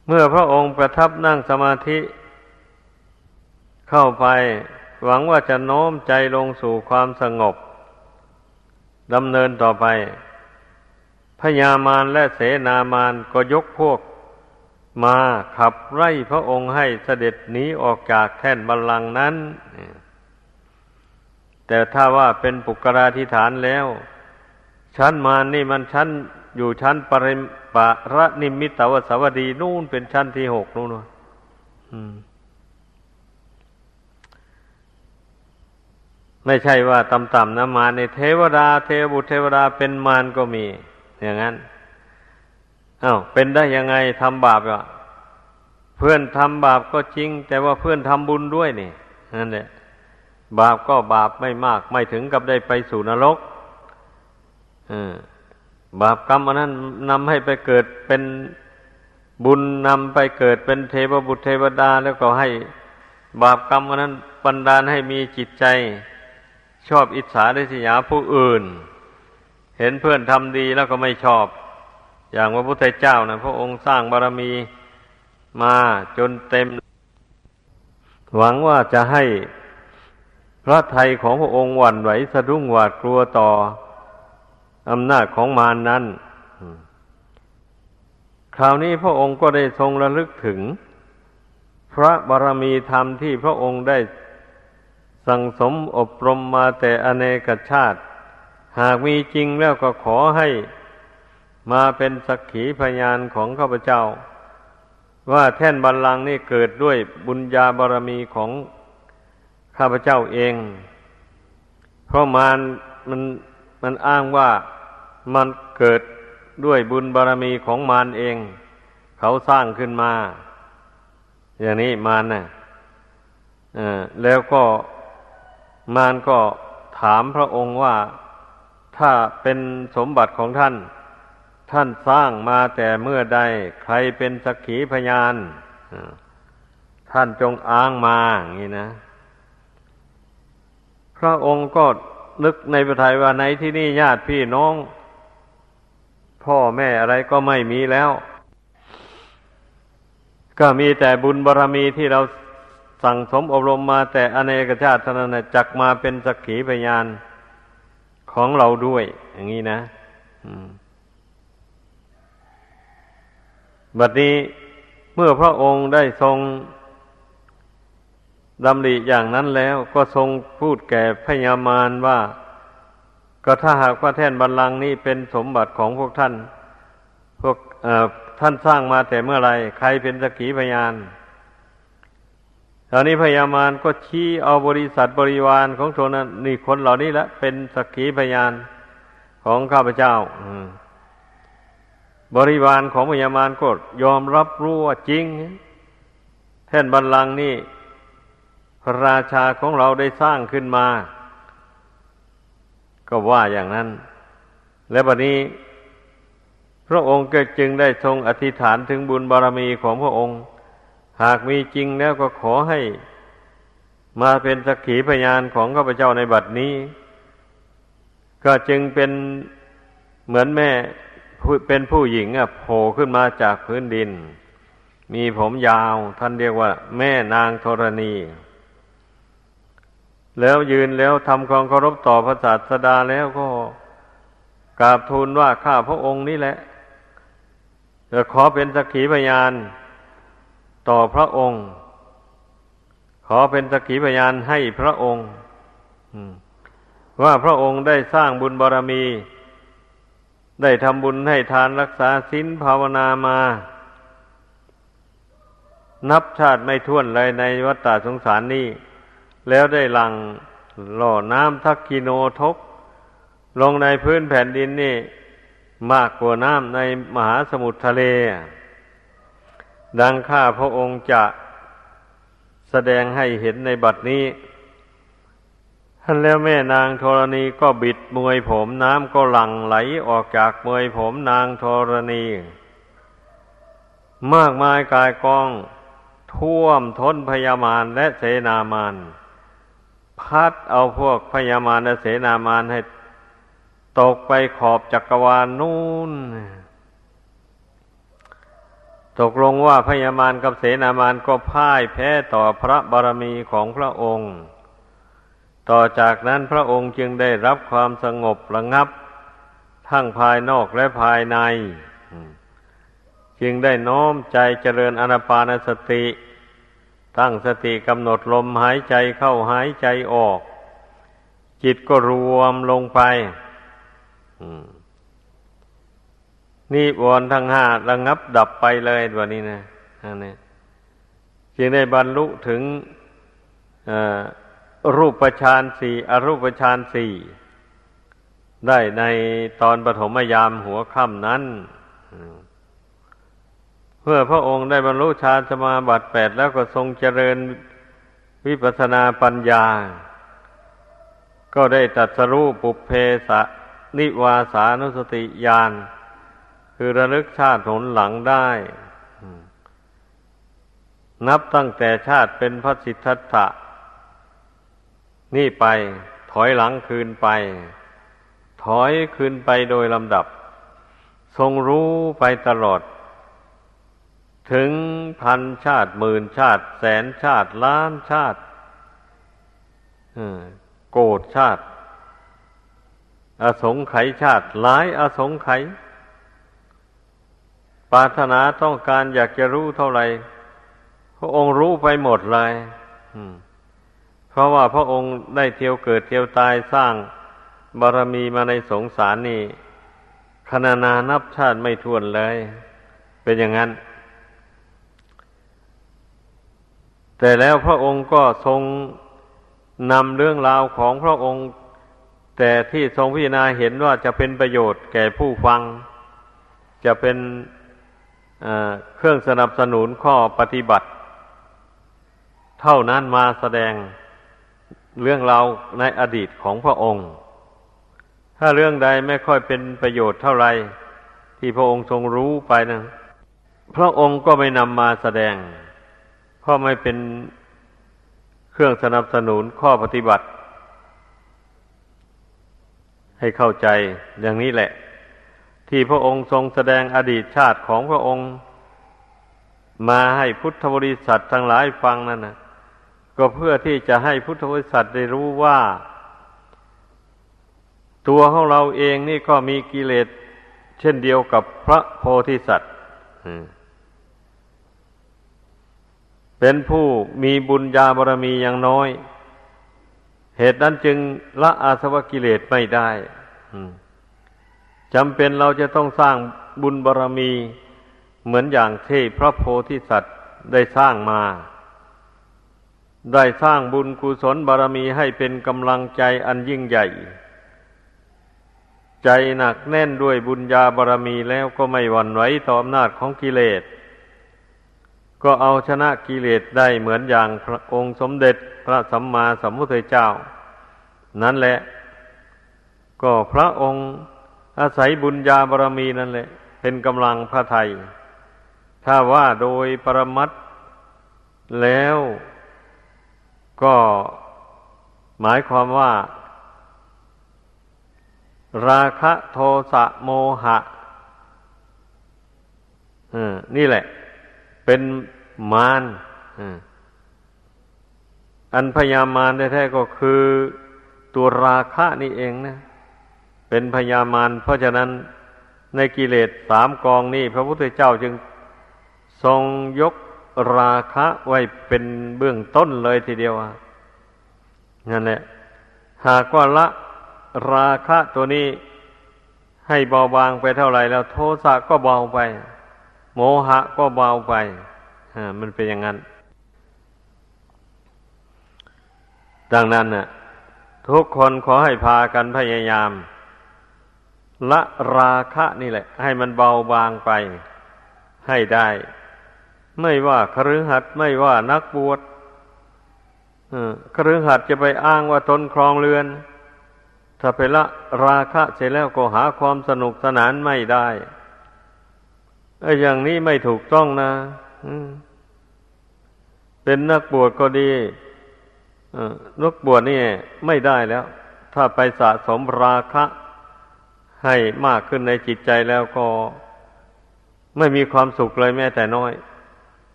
เมื่อพระองค์ประทับนั่งสมาธิ เข้าไป หวังว่าจะโน้มใจลงสู่ความสงบดำเนินต่อไปพญามารและเสนามารก็ยกพวก มาขับไล่พระองค์ให้เสด็จหนีออกจากแท่นบัลลังก์นั้น แต่ถ้าว่าเป็นปุกราธิฐานแล้ว ชั้นมารนี่มันชั้นอยู่ชั้นปริปะระนิมิตวสวดีนู่นเป็นชั้นที่หกนู่นไม่ใช่ว่าต่ำๆนะมาในเทวดา เทวบุตรเทวดาเป็นมารก็มี อย่างนั้นอา้าวเป็นได้ยังไงทำบาปอะเพื่อนทำบาปก็จริง แต่ว่าเพื่อนทำบุญด้วยนี่นั่นแหละบาปก็บาปไม่มาก ไม่ถึงกับได้ไปสู่นรก บาปกรรมอันนั้นนำให้ไปเกิดเป็นบุญนำไปเกิดเป็นเทวบุตรเทวดาแล้วก็ให้บาปกรรมอันนั้นบันดาลให้มีจิตใจ ชอบอิจฉาได้สยาผู้อื่น เห็นเพื่อนทำดีแล้วก็ไม่ชอบ อย่างพระพุทธเจ้านะพระองค์สร้างบารมีมาจนเต็ม หวังว่าจะให้พระไทยของพระองค์หวั่นไหวสะดุ้งหวาดกลัวต่อ อำนาจของมารนนั้น คราวนี้พระองค์ก็ได้ทรงระลึกถึง พระบารมีธรรมที่พระองค์ได้สั่งสมอบรมมาแต่อเนกชาติ หากมีจริงแล้วก็ขอให้มาเป็นสักขีพยานของข้าพเจ้า ว่าแท่นบัลลังก์นี่เกิดด้วยบุญญาบารมีของข้าพเจ้าเอง เพราะมารมัน มันอ้างว่ามันเกิดด้วยบุญบารรมีของมารเอง เขาสร้างขึ้นมา อย่างนี้มารนะ่ะแล้วก็มารก็ถามพระองค์ว่าถ้าเป็นสมบัติของท่าน ท่านสร้างมาแต่เมื่อใดใครเป็นสักขีพยาน ท่านจงอ้างมาอย่างนี้นะ พระองค์ก็ นึกในประทัยว่าในที่นี่ญาติพี่น้อง พ่อแม่อะไรก็ไม่มีแล้ว ก็มีแต่บุญบารรมีที่เราสั่งสมอบรมมาแต่อเนกชาติเท่านั้นจักมาเป็นสักขีพยานของเราด้วย อย่างนี้นะบัดนี้เมื่อพระองค์ได้ทรง ดำริอย่างนั้นแล้วก็ทรงพูดแก่พญามารว่า ก็ถ้าหากว่าแท่นบัลลังก์นี้เป็นสมบัติของพวกท่าน พวกท่านสร้างมาแต่เมื่อไรใครเป็นสกีพยานตอนนี้พญามารก็ชี้เอาบริษัทบริวารของตนนั้นนี่คนเหล่านี้ละเป็นสกีพยานของข้าพเจ้าบริวารของพญามารก็ยอมรับรู้ว่าจริงแท่นบัลลังก์นี่ ระราชาของเราได้สร้างขึ้นมา ก็ว่าอย่างนั้น และบัดนี้ พระองค์ก็จึงได้ทรงอธิษฐานถึงบุญบารมีของพระองค์ หากมีจริงแล้วก็ขอให้ มาเป็นสักขีพยานของข้าพเจ้าในบัดนี้ ก็จึงเป็นเหมือนแม่เป็นผู้หญิงอะโผล่ขึ้นมาจากพื้นดิน มีผมยาว ท่านเรียกว่า แม่นางธรณี แล้วยืนแล้วทำความเคารพต่อพระศาสดาแล้วก็กราบทูลว่าข้าพระองค์นี่แหละจะขอเป็นสักขีพยานต่อพระองค์ ขอเป็นสักขีพยานให้พระองค์ว่าพระองค์ได้สร้างบุญบารรมี ได้ทำบุญให้ทานรักษาศีลภาวนามา นับชาติไม่ท้วนเลยในวัฏฏะสงสารนี้ แล้วได้หลังหล่อน้ำทักกิโนทก ลงในพื้นแผ่นดินนี่ มากกว่าน้ำในมหาสมุทรทะเล ดังข้าพระองค์จะแสดงให้เห็นในบัดนี้ท่านแล้วแม่นางธรณีก็บิดมวยผมน้ำก็หลั่งไหลออกจากมวยผมนางธรณี มากมายกายกอง ท่วมท้นพยามารและเสนามาน พัดเอาพวกพญามารเสนามารให้ตกไปขอบจักรวาลนู่น ตกลงว่าพญามารกับเสนามารก็พ่ายแพ้ต่อพระบารมีของพระองค์ ต่อจากนั้นพระองค์จึงได้รับความสงบระงับ ทั้งภายนอกและภายใน จึงได้น้อมใจเจริญอนาปานสติ ตั้งสติกำหนดลมหายใจเข้าหายใจออก จิตก็รวมลงไปนี่วรทั้งห้าระงับดับไปเลยวันนี้นะอันนี้จึงได้บรรลุถึงรูปฌานสี่อรูปฌานสี่ได้ในตอนปฐมยามหัวค่ำนั้น เพื่อพระองค์ได้บรรลุฌานสมาบัติแปดแล้วก็ทรงเจริญวิปัสนาปัญญา ก็ได้ตัดสรู้ปุเพสะนิวาสานุสติญาณคือระลึกชาติหนหลังได้ นับตั้งแต่ชาติเป็นพระสิทธัตถะ นี่ไปถอยหลังคืนไป ถอยคืนไปโดยลำดับ ทรงรู้ไปตลอด ถึงพันชาติหมื่นชาติ แสนชาติล้านชาติโกรธชาติ อสงไขยชาติ หลายอสงไขยปรารถนาต้องการอยากจะรู้เท่าไหร่พระองค์รู้ไปหมดเลยเพราะว่าพระองค์ได้เที่ยวเกิดเที่ยวตายสร้างบารมีมาในสงสารนี่ขนานานับชาติไม่ทวนเลย เป็นอย่างนั้น แต่แล้วพระองค์ก็ทรงนำเรื่องราวของพระองค์ แต่ที่ทรงพิจารณาเห็นว่าจะเป็นประโยชน์แก่ผู้ฟัง จะเป็นเครื่องสนับสนุนข้อปฏิบัติ เท่านั้นมาแสดงเรื่องราวในอดีตของพระองค์ ถ้าเรื่องใดไม่ค่อยเป็นประโยชน์เท่าไรที่พระองค์ทรงรู้ไปนะพระองค์ก็ไม่นำมาแสดง เพราะไม่เป็นเครื่องสนับสนุนข้อปฏิบัติ ให้เข้าใจอย่างนี้แหละ ที่พระองค์ทรงแสดงอดีตชาติของพระองค์ มาให้พุทธบริษัททั้งหลายฟังนั่นนะก็เพื่อที่จะให้พุทธบริษัทได้รู้ว่า ตัวของเราเองนี่ก็มีกิเลสเช่นเดียวกับพระโพธิสัตว์ เป็นผู้มีบุญญาบารมีอย่างน้อย เหตุนั้นจึงละอาสวะกิเลสไม่ได้จำเป็นเราจะต้องสร้างบุญบารรมี เหมือนอย่างที่พระโพธิสัตว์ได้สร้างมา ได้สร้างบุญกุศลบารรมีให้เป็นกำลังใจอันยิ่งใหญ่ ใจหนักแน่นด้วยบุญญาบารรมีแล้วก็ไม่หวั่นไหวต่ออำนาจของกิเลส ก็เอาชนะกิเลสได้เหมือนอย่างพระองค์สมเด็จพระสัมมาสัมพุทธเจ้า นั่นแหละ ก็พระองค์อาศัยบุญญาบารมีนั่นแหละ เป็นกำลังพระไทย ถ้าว่าโดยปรมัตแล้วก็หมายความว่า ราคะโทสะโมหะนี่แหละ เป็นมารอันพยามารแท้ๆก็คือตัวราคะนี่เองนะ เป็นพยามารเพราะฉะนั้นในกิเลสสามกองนี้พระพุทธเจ้าจึงทรงยกราคะไว้เป็นเบื้องต้นเลยทีเดียวนั่นแหละหากว่าละราคะตัวนี้ให้เบาบางไปเท่าไหร่แล้วโทสะก็เบาไปโมหะก็เบาไปมันเป็นอย่างนั้น ดังนั้นน่ะ ทุกคนขอให้พากันพยายาม ละราคะนี่แหละ ให้มันเบาบางไป ให้ได้ ไม่ว่าคฤหัสถ์ไม่ว่านักบวชคฤหัสถ์จะไปอ้างว่าตนครองเรือน ถ้าไปละราคะเสร็จแล้วก็หาความสนุกสนานไม่ได้ ไอ้อย่างนี้ไม่ถูกต้องนะเป็นนักบวชก็ดีนักบวชนี่ไม่ได้แล้ว ถ้าไปสะสมราคะ ให้มากขึ้นในจิตใจแล้วก็ ไม่มีความสุขเลยแม้แต่น้อย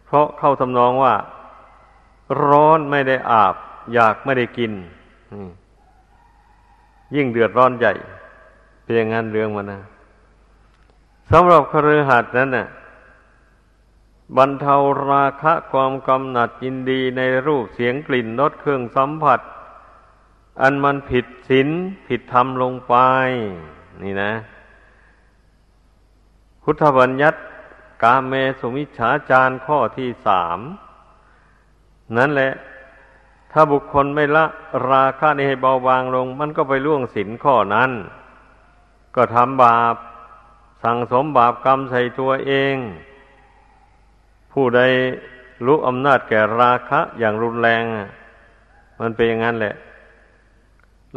เพราะเข้าทำนองว่า ร้อนไม่ได้อาบ อยากไม่ได้กินยิ่งเดือดร้อนใหญ่เป็นอย่างนั้นเรื่องมันนะ สำหรับคฤหัสนั้นน่ะบรรเทาราคะความกำหนัดยินดีในรูปเสียงกลิ่นรสเครื่องสัมผัส อันมันผิดศีลผิดธรรมลงไป นี่นะ พุทธบัญญัติกาเมสุมิชฌาจารข้อที่สามนั่นแหละ ถ้าบุคคลไม่ละราคะนี้ให้เบาบางลง มันก็ไปล่วงศีลข้อนั้น ก็ทำบาป สั่งสมบาปกรรมใส่ตัวเอง ผู้ใดรู้อำนาจแก่ราคะอย่างรุนแรง มันเป็นอย่างนั้นแหละ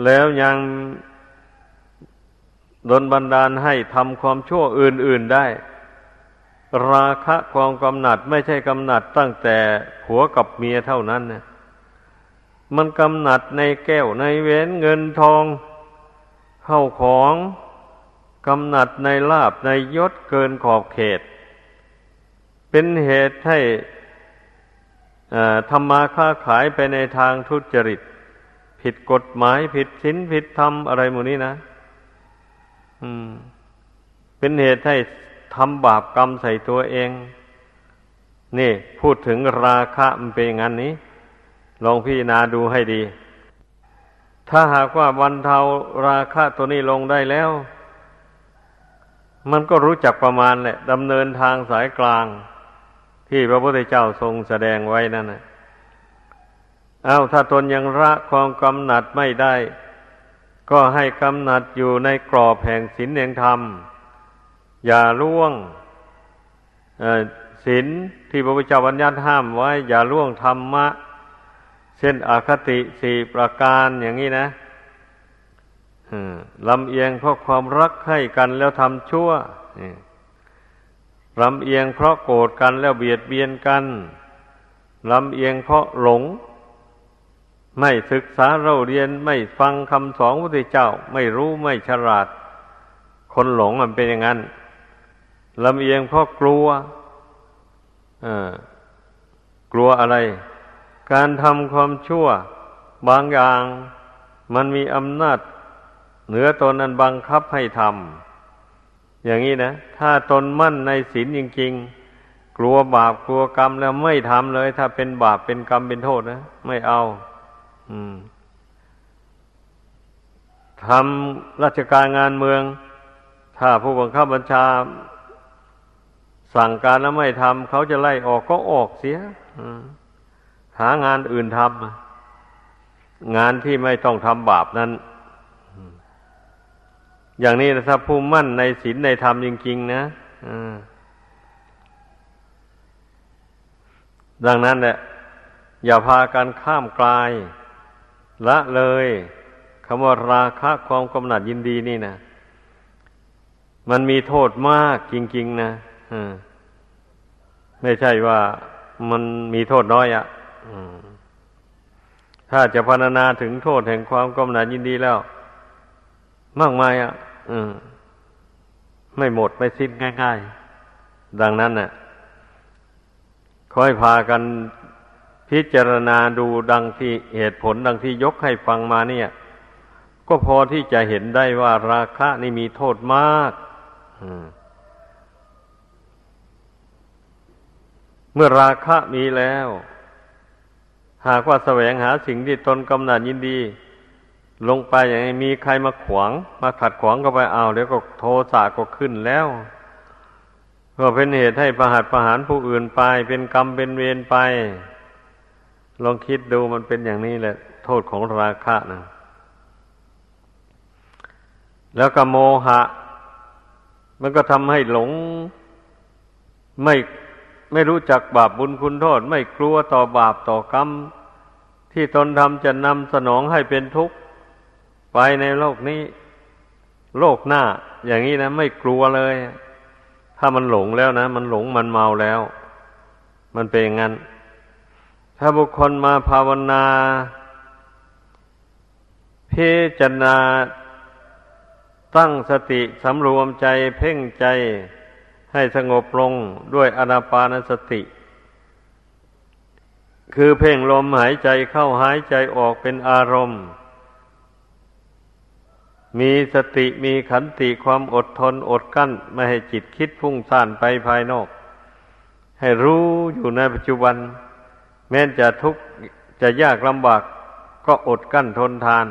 แล้วยังดนบันดาลให้ทำความชั่วอื่น ๆได้ ราคะความกำหนัดไม่ใช่กำหนัดตั้งแต่ผัวกับเมียเท่านั้นนะมันกำหนัดในแก้วในเว้นเงินทอง เข้าของ กำหนัดในลาบในยศเกินขอบเขต เป็นเหตุให้ทำมาค้าขายไปในทางทุจริต ผิดกฎหมายผิดศีลผิดธรรมอะไรหมดนี้นะ อืม เป็นเหตุให้ทำบาปกรรมใส่ตัวเอง นี่ พูดถึงราคะมันเป็นอย่างนั้นนี้ ลองพิจารณาดูให้ดี ถ้าหากว่าบรรเทาราคะตัวนี้ลงได้แล้ว มันก็รู้จักประมาณแหละดำเนินทางสายกลาง ที่พระพุทธเจ้าทรงแสดงไว้นั่นนะเอาถ้าตนยังละความกำหนัดไม่ได้ ก็ให้กำหนัดอยู่ในกรอบแห่งศีลแห่งธรรม อย่าล่วงศีลที่พระพุทธเจ้าบัญญัติห้ามไว้ อย่าล่วงธรรมะ เช่นอคติสี่ประการอย่างนี้นะ ลำเอียงเพราะความรักให้กันแล้วทำชั่วลำเอียงเพราะโกรธกันแล้วเบียดเบียนกันลำเอียงเพราะหลง ไม่ศึกษาเราเรียนไม่ฟังคำสอนพระพุทธเจ้า ไม่รู้ไม่ฉลาด คนหลงมันเป็นอย่างนั้นลำเอียงเพราะกลัวกลัวอะไร การทำความชั่ว บางอย่าง มันมีอำนาจ เหนือตนนั้นบังคับให้ทำอย่างนี้นะ ถ้าตนมั่นในศีลจริง ๆ กลัวบาปกลัวกรรมแล้วไม่ทำเลย ถ้าเป็นบาปเป็นกรรมเป็นโทษนะไม่เอาทำราชการงานเมือง ถ้าผู้บังคับบัญชา สั่งการแล้วไม่ทำเขาจะไล่ออกก็ออกเสียหางานอื่นทำงานที่ไม่ต้องทำบาปนั้น อย่างนี้นะถ้าผู้มั่นในศีลในธรรมจริง ๆ นะดังนั้นแหละอย่าพากันข้ามกลาย ละเลยคำว่าราคะความกำหนัดยินดีนี่นะมันมีโทษมากจริง ๆ นะไม่ใช่ว่ามันมีโทษน้อยอะ่ะถ้าจะพรรณนาถึงโทษแห่งความกำหนัดยินดีแล้ว มากมายอะ่ะ ไม่หมดไม่สิ้นง่าย ๆ ดังนั้นน่ะค่อยพากันพิจารณาดูดังที่เหตุผลดังที่ยกให้ฟังมาเนี่ย ก็พอที่จะเห็นได้ว่าราคะนี่มีโทษมากเมื่อราคะมีแล้ว หากว่าแสวงหาสิ่งที่ตนกำหนัดยินดี ลงไปอย่างนี้มีใครมาขวางมาขัดขวางก็ไปเอาเดี๋ยวก็โทสะก็ขึ้นแล้ว ก็เป็นเหตุให้ประหัตประหารผู้อื่นไป เป็นกรรมเป็นเวรไป ลองคิดดูมันเป็นอย่างนี้แหละ โทษของราคะนะแล้วก็โมหะ มันก็ทำให้หลง ไม่ไม่รู้จักบาปบุญคุณโทษ ไม่กลัวต่อบาปต่อกรรม ที่ตนทำจะนำสนองให้เป็นทุกข์ ไปในโลกนี้ โลกหน้า อย่างนี้นะ ไม่กลัวเลย ถ้ามันหลงแล้วนะ มันหลงมันเมาแล้ว มันเป็นอย่างนั้น ถ้าบุคคลมาภาวนา พิจารณาตั้งสติสำรวมใจเพ่งใจให้สงบลงด้วยอนาปานสติ คือเพ่งลมหายใจเข้าหายใจออกเป็นอารมณ์ มีสติมีขันติความอดทนอดกั้น ไม่ให้จิตคิดพุ่งซ่านไปภายนอก ให้รู้อยู่ในปัจจุบัน แม้จะทุกข์จะยากลำบากกก็อดกั้นทนทาน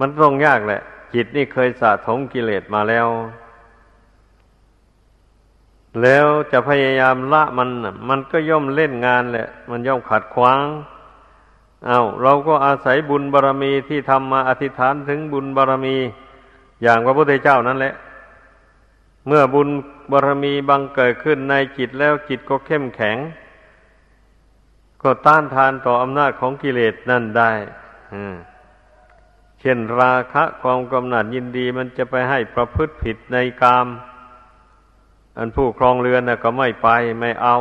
มันต้องยากแหละ จิตนี่เคยสะสมกิเลสมาแล้ว แล้วจะพยายามละมัน มันก็ย่อมเล่นงานแหละ มันย่อมขัดขวาง เอาเราก็อาศัยบุญบารรมีที่ทำมาอธิษฐานถึงบุญบารรมี อย่างพระพุทธเจ้านั่นแหละ เมื่อบุญบารรมีบังเกิดขึ้นในจิตแล้วจิตก็เข้มแข็ง ก็ต้านทานต่ออำนาจของกิเลสนั่นได้เช่นราคะความกำหนัดยินดีมันจะไปให้ประพฤติผิดในกาม อันผู้ครองเรือนนะก็ไม่ไปไม่เอา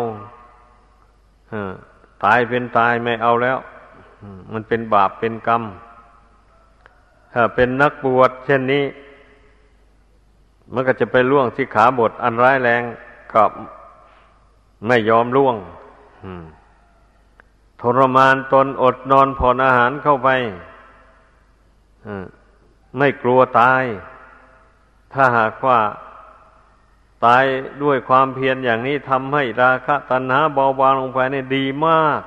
ตายเป็นตายไม่เอาแล้ว มันเป็นบาปเป็นกรรม ถ้าเป็นนักบวชเช่นนี้ มันก็จะไปล่วงสิขาบทอันร้ายแรงก็ไม่ยอมล่วงทรมานตนอดนอนผ่อนอาหารเข้าไปไม่กลัวตาย ถ้าหากว่าตายด้วยความเพียรอย่างนี้ทำให้ราคะตัณหาเบาบางลงไปนี่ดีมาก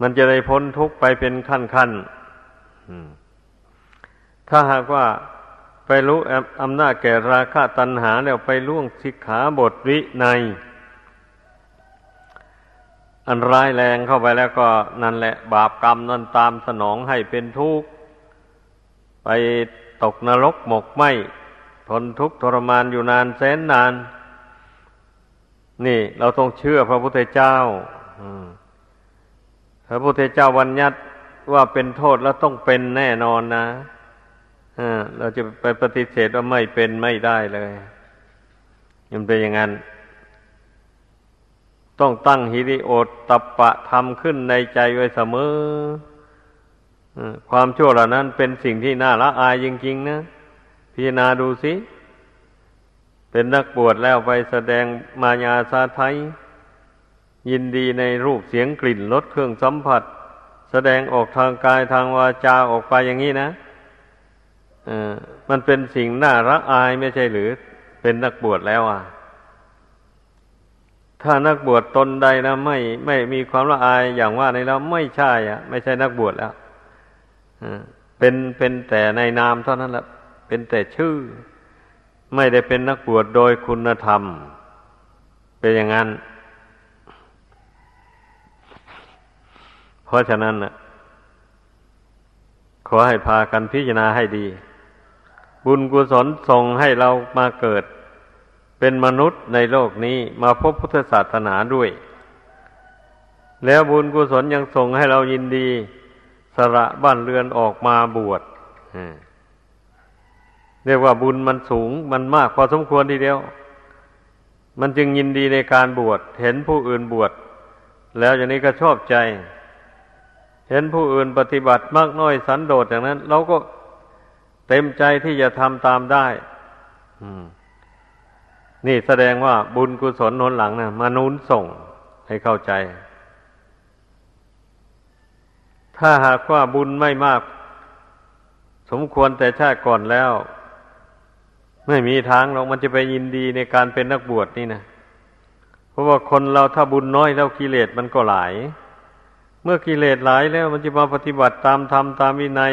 มันจะได้พ้นทุกข์ไปเป็นขั้นขั้นถ้าหากว่าไปรู้อำนาจแก่ราคะตัณหาแล้วไปล่วงสิกขาบทวิในอันร้ายแรงเข้าไปแล้วก็นั่นแหละ บาปกรรมนั่นตามสนองให้เป็นทุกข์ ไปตกนรกหมกไหมทนทุกข์ทรมานอยู่นานแสนนาน นี่เราต้องเชื่อพระพุทธเจ้า พระพุทธเจ้าวันยัดว่าเป็นโทษแล้วต้องเป็นแน่นอนนะเราจะไปปฏิเสธว่าไม่เป็นไม่ได้เลยมันเป็นอย่างนั้น ต้องตั้งฮิริโอตตปะทำขึ้นในใจไว้เสมอความชั่วเหล่านั้นเป็นสิ่งที่น่าละอายจริงๆนะพิจารณาดูสิ เป็นนักบวชแล้วไปแสดงมายาสาไทย ยินดีในรูปเสียงกลิ่นรสเครื่องสัมผัส แสดงออกทางกายทางวาจาออกไปอย่างนี้นะมันเป็นสิ่งน่าละอายไม่ใช่หรือ เป็นนักบวชแล้วอะ ถ้านักบวชตนใดนะไม่ไม่มีความละอายอย่างว่าในเราไม่ใช่อะ ไม่ใช่นักบวชแล้วเป็นเป็นแต่ในนามเท่านั้นแหละเป็นแต่ชื่อ ไม่ได้เป็นนักบวชโดยคุณธรรม เป็นอย่างนั้น เพ ราะฉะนั้นนะขอให้พากันพิจารณาให้ดี บุญกุศลส่งให้เรามาเกิด เป็นมนุษย์ในโลกนี้มาพบพุทธศาสนาด้วย แล้วบุญกุศลยังส่งให้เรายินดีสละบ้านเรือนออกมาบวชเรียกว่าบุญมันสูงมันมากพอสมควรทีเดียว มันจึงยินดีในการบวช เห็นผู้อื่นบวช แล้วอย่างนี้ก็ชอบใจ เห็นผู้อื่นปฏิบัติมากน้อยสันโดษอย่างนั้น เราก็เต็มใจที่จะทำตามได้นี่แสดงว่าบุญกุศลหนหลังนะมานุนส่งให้เข้าใจ ถ้าหากว่าบุญไม่มาก สมควรแต่ชาติก่อนแล้ว ไม่มีทางหรอกมันจะไปยินดีในการเป็นนักบวชนี่นะเพราะว่าคนเราถ้าบุญน้อยแล้วกิเลสมันก็หลาย เมื่อกิเลสหลายแล้วมันจะมาปฏิบัติตามธรรมตามวินัย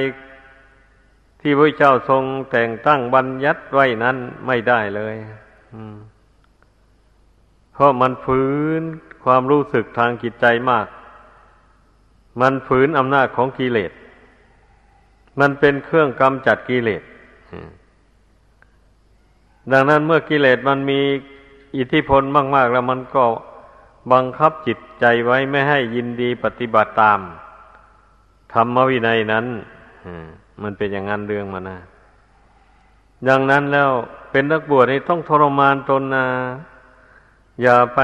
ที่พระเจ้าทรงแต่งตั้งบัญญัติไว้นั้นไม่ได้เลยเพราะมันฝืนความรู้สึกทางจิตใจมาก มันฝืนอำนาจของกิเลส มันเป็นเครื่องกำจัดกิเลส ดังนั้นเมื่อกิเลสมันมีอิทธิพลมาก ๆ แล้วมันก็ บังคับจิตใจไว้ไม่ให้ยินดีปฏิบัติตาม ธรรมวินัยนั้นมันเป็นอย่างนั้นเรื่องมานะดังนั้นแล้วเป็นนักบวชนี่ต้องทรมานตนนะอย่าไป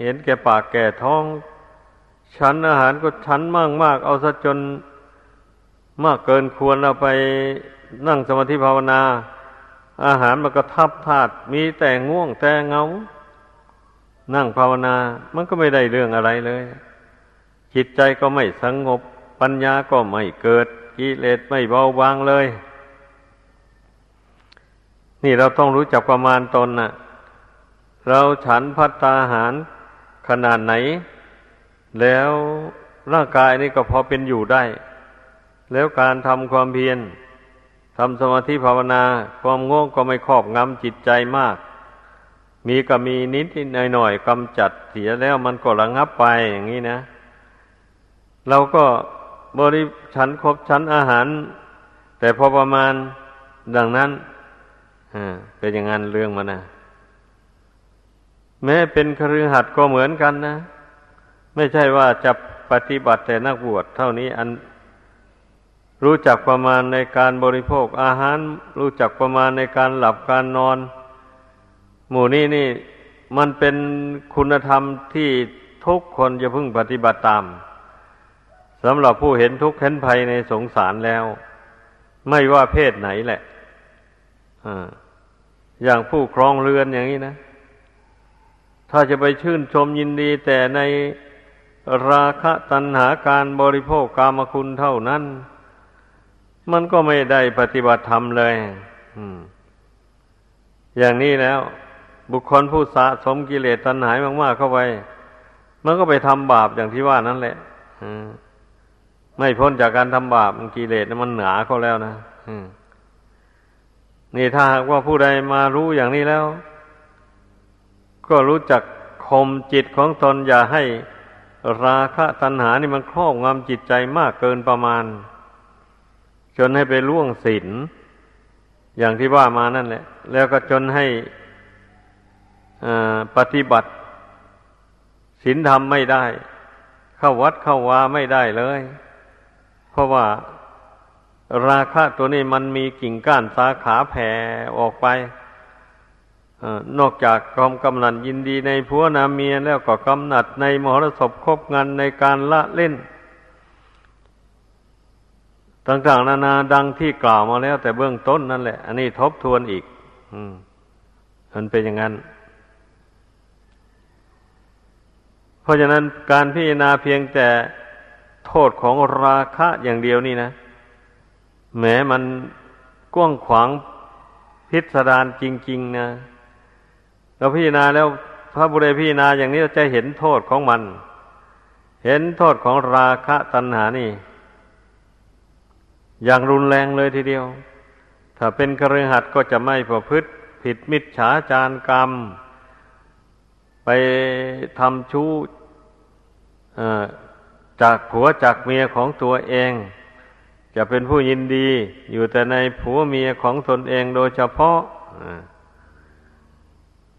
เห็นแก่ปากแก่ท้องฉันอาหารก็ฉันมากมากเอาซะจนมากเกินควรเราไปนั่งสมาธิภาวนา อาหารมันก็ทับธาตุมีแต่ง่วงแต่เงา นั่งภาวนา มันก็ไม่ได้เรื่องอะไรเลย จิตใจก็ไม่สงบ ปัญญาก็ไม่เกิด กิเลสไม่เบาบางเลย นี่เราต้องรู้จักประมาณตนนะ่ะ เราฉันพัตตาหารขนาดไหน แล้วร่างกายนี่ก็พอเป็นอยู่ได้ แล้วการทำความเพียรทำสมาธิภาวนา ความง่วงก็ไม่ครอบงำจิตใจมาก มีก็มีนิดหน่อยหน่อยกำจัดเสียแล้วมันก็ระงับไปอย่างนี้นะ เราก็บริฉันครบชั้นอาหาร แต่พอประมาณดังนั้นเป็นอย่างนั้นเรื่องมันนะแม้เป็นครือหัดก็เหมือนกันนะ ไม่ใช่ว่าจะปฏิบัติแต่นักบวชเท่านี้อันรู้จักประมาณในการบริโภคอาหาร รู้จักประมาณในการหลับการนอน หมู่นี้นี่มันเป็นคุณธรรมที่ทุกคนจะพึ่งปฏิบัติตามสำหรับผู้เห็นทุกข์เห็นภัยในสงสารแล้ว ไม่ว่าเพศไหนแหละอย่างผู้ครองเรือนอย่างนี้นะ ถ้าจะไปชื่นชมยินดีแต่ในราคะตัณหาการบริโภคกามคุณเท่านั้น มันก็ไม่ได้ปฏิบัติธรรมเลยอย่างนี้แล้ว บุคคลผู้สะสมกิเลสตัณหามาก ๆ เข้าไป มันก็ไปทำบาปอย่างที่ว่านั่นแหละไม่พ้นจากการทำบาปมันกิเลสมันหนาเขาแล้วนะนี่ถ้าหากว่าผู้ใดมารู้อย่างนี้แล้ว ก็รู้จักข่มจิตของตนอย่าให้ราคะตัณหานี่มันครอบงำจิตใจมากเกินประมาณ จนให้ไปล่วงศีลอย่างที่ว่ามานั่นแหละ แล้วก็จนให้ ปฏิบัติศีลธรรมไม่ได้ เข้าวัดเข้าวาไม่ได้เลย เพราะว่าราคะตัวนี้มันมีกิ่งก้านสาขาแผ่ออกไปนอกจากความกำนัดยินดีในผัวนาเมียแล้วก็กำหนัดในมหรสพคบงานในการละเล่น ต่างๆ นานาดังที่กล่าวมาแล้ว แต่เบื้องต้นนั่นแหละ อันนี้ทบทวนอีก อืมมันเป็นอย่างนั้น เพราะฉะนั้นการพิจารณาเพียงแต่โทษของราคะอย่างเดียวนี่นะ แม้มันกว้างขวางพิสดารจริง ๆ นะเราพิจารณาแล้วพระบุเรพิจารณาอย่างนี้เราจะเห็นโทษของมัน เห็นโทษของราคะตัณหานี่ อย่างรุนแรงเลยทีเดียว ถ้าเป็นกระหัดก็จะไม่ประพฤติผิดมิจฉาจารกรรม ไปทำชู้จากผัวจากเมียของตัวเอง จะเป็นผู้ยินดีอยู่แต่ในผัวเมียของตนเองโดยเฉพาะ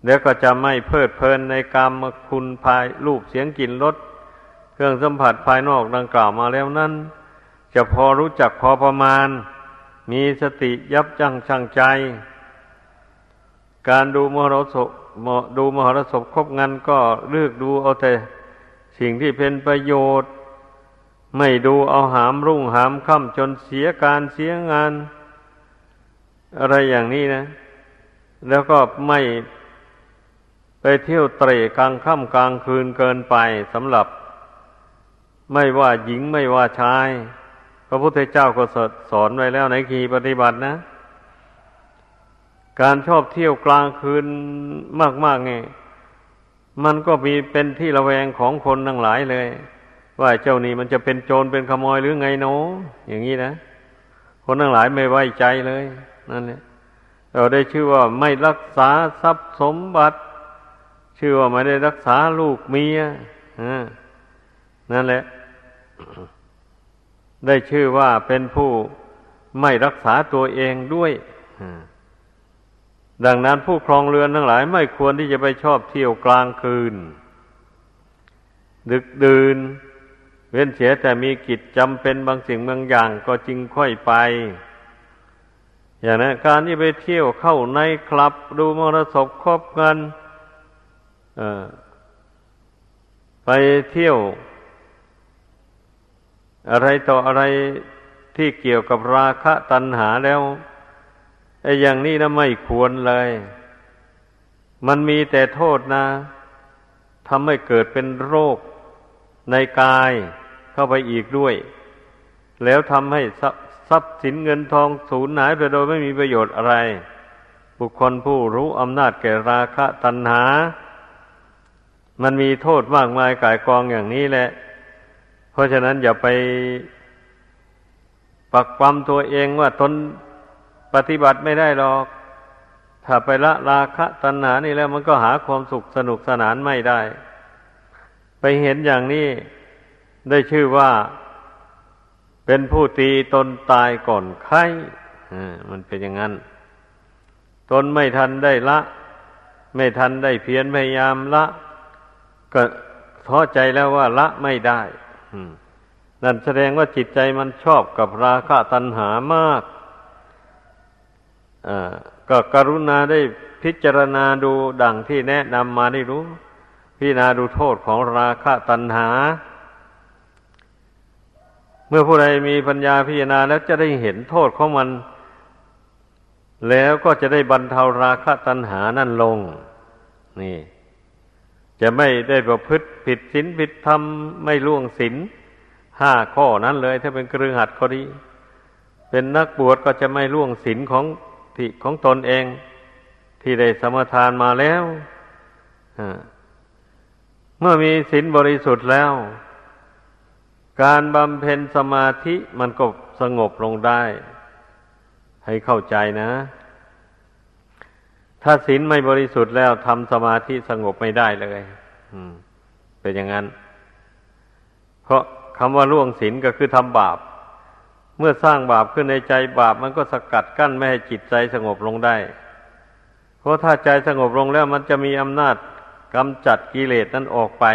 แล้วก็จะไม่เพลิดเพลินในกรรมคุณภายรูปเสียงกลิ่นรสเครื่องสัมผัสภายนอกดังกล่าวมาแล้วนั้น จะพอรู้จักพอประมาณ มีสติยับยั้งชั่งใจ การดูมรสพ ดูมหรสพครบงันก็เลือกดูเอาแต่สิ่งที่เป็นประโยชน์ ไม่ดูเอาหามรุ่งหามค่ำจนเสียการเสียงาน อะไรอย่างนี้นะ แล้วก็ไม่ไปเที่ยวเตะกลางค่ำกลางคืนเกินไปสำหรับ ไม่ว่าหญิงไม่ว่าชาย พระพุทธเจ้าก็สอนไว้แล้วในขีปฏิบัตินะ การชอบเที่ยวกลางคืนมากๆไงมันก็มีเป็นที่ระแวงของคนทั้งหลายเลย ว่าเจ้านี่มันจะเป็นโจรเป็นขโมยหรือไงเนอย่างนี้นะ คนทั้งหลายไม่ไว้ใจเลยนั่นแหละเราได้ชื่อว่าไม่รักษาทรัพย์สมบัติ ชื่อว่าไม่ได้รักษาลูกเมียนั่นแหละ ได้ชื่อว่าเป็นผู้ไม่รักษาตัวเองด้วย ดังนั้นผู้ครองเรือนทั้งหลายไม่ควรที่จะไปชอบเที่ยวกลางคืน ดึกดื่น เว้นเสียแต่มีกิจจำเป็นบางสิ่งบางอย่างก็จึงค่อยไป อย่างนั้นการที่ไปเที่ยวเข้าในคลับ ดูมรสพครบกันไปเที่ยว อะไรต่ออะไรที่เกี่ยวกับราคะตัณหาแล้ว ไอ้อย่างนี้นะไม่ควรเลย มันมีแต่โทษนะทำให้เกิดเป็นโรคในกายเข้าไปอีกด้วย แล้วทำให้ทรัพย์สินเงินทองสูญหายไปโดยไม่มีประโยชน์อะไร บุคคลผู้รู้อำนาจแก่ราคะตัณหา มันมีโทษมากมายกายกองอย่างนี้แหละ เพเพราะฉะนั้นอย่าไปปักความตัวเองว่าตน ปฏิบัติไม่ได้หรอก ถ้าไปละราคะตัณหานี่แล้วมันก็หาความสุขสนุกสนานไม่ได้ ไปเห็นอย่างนี้ได้ชื่อว่า เป็นผู้ตีตนตายก่อนไข้มันเป็นอย่างนั้น ตนไม่ทันได้ละ ไม่ทันได้เพียรพยายามละ ก็ท้อใจแล้วว่าละไม่ได้นั่นแสดงว่าจิตใจมันชอบกับราคะตัณหามาก ก็กรุณาได้พิจารณาดูดังที่แนะนำมาได้รู้ พิจารณาดูโทษของราคะตัณหา เมื่อผู้ใดมีปัญญาพิจารณาแล้วจะได้เห็นโทษของมัน แล้วก็จะได้บรรเทาราคะตัณหานั่นลง นี่ จะไม่ได้ประพฤติผิดศีลผิดธรรมไม่ล่วงศีลห้าข้อนั้นเลย ถ้าเป็นเครือหัดก็ดี เป็นนักบวชก็จะไม่ล่วงศีลของ ที่ของตนเองที่ได้สมทานมาแล้วเมื่อมีศีลบริสุทธิ์แล้ว การบำเพ็ญสมาธิมันก็สงบลงได้ ให้เข้าใจนะ ถ้าศีลไม่บริสุทธิ์แล้วทำสมาธิสงบไม่ได้เลยเป็นอย่างนั้น เพราะคำว่าล่วงศีลก็คือทำบาป เมื่อสร้างบาปขึ้นในใจบาปมันก็สกัดกั้นไม่ให้จิตใจสงบลงได้ เพราะถ้าใจสงบลงแล้วมันจะมีอำนาจกำจัดกิเลสนั้นออกไป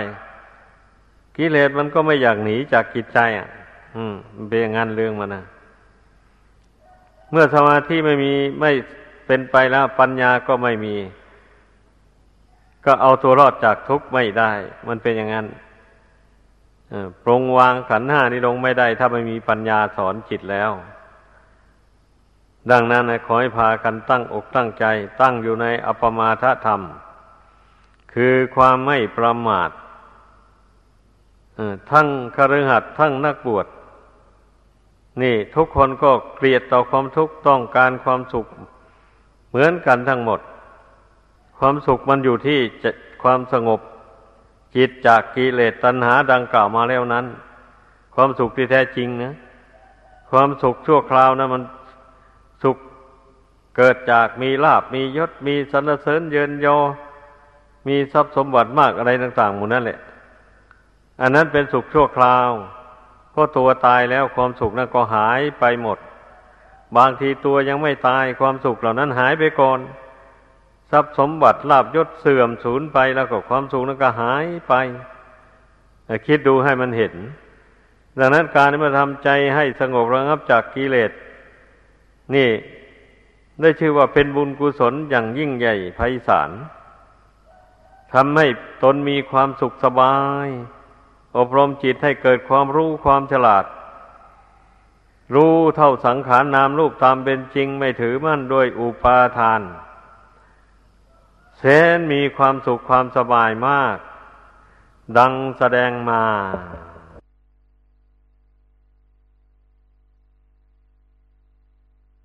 กิเลสมันก็ไม่อยากหนีจากจิตใจ อะ อืมเป็นอย่างนั้นเรื่องมันนะเมื่อสมาธิไม่มีไม่เป็นไปแล้วปัญญาก็ไม่มี ก็เอาตัวรอดจากทุกข์ไม่ได้ มันเป็นอย่างนั้น ปรงวางขันห้านี้ลงไม่ได้ ถ้าไม่มีปัญญาสอนจิตแล้ว ดังนั้นขอให้พากันตั้งอกตั้งใจ ตั้งอยู่ในอปมาทธรรม คือความไม่ประมาททั้งคฤหัสถ์ทั้งนักบวชนี่ทุกคนก็เกลียดต่อความทุกข์ต้องการความสุขเหมือนกันทั้งหมด ความสุขมันอยู่ที่ความสงบ จิตจากกิเลสตัณหาดังกล่าวมาแล้วนั้น ความสุขที่แท้จริงนะความสุขชั่วคราวนะมันสุขเกิดจากมีลาบมียศมีสรรเสริญเยินยอ มีทรัพย์สมบัติมากอะไรต่างๆหมดนั่นแหละ อันนั้นเป็นสุขชั่วคราวพราะตัวตายแล้วความสุขนั้นก็หายไปหมด บางทีตัวยังไม่ตายความสุขเหล่านั้นหายไปก่อน ทรัพย์สมบัติลาบยศเสื่อมสูญไปแล้วก็ความสุขนั้นก็หายไปคิดดูให้มันเห็น ดังนั้นการที่มาทำใจให้สงบระงับจากกิเลส นี่ได้ชื่อว่าเป็นบุญกุศลอย่างยิ่งใหญ่ไพศาลทำให้ตนมีความสุขสบาย อบรมจิตให้เกิดความรู้ความฉลาด รู้เท่าสังขารนามรูปตามเป็นจริงไม่ถือมั่นด้วยอุปาทาน เสนมีความสุขความสบายมาก ดังแสดงมา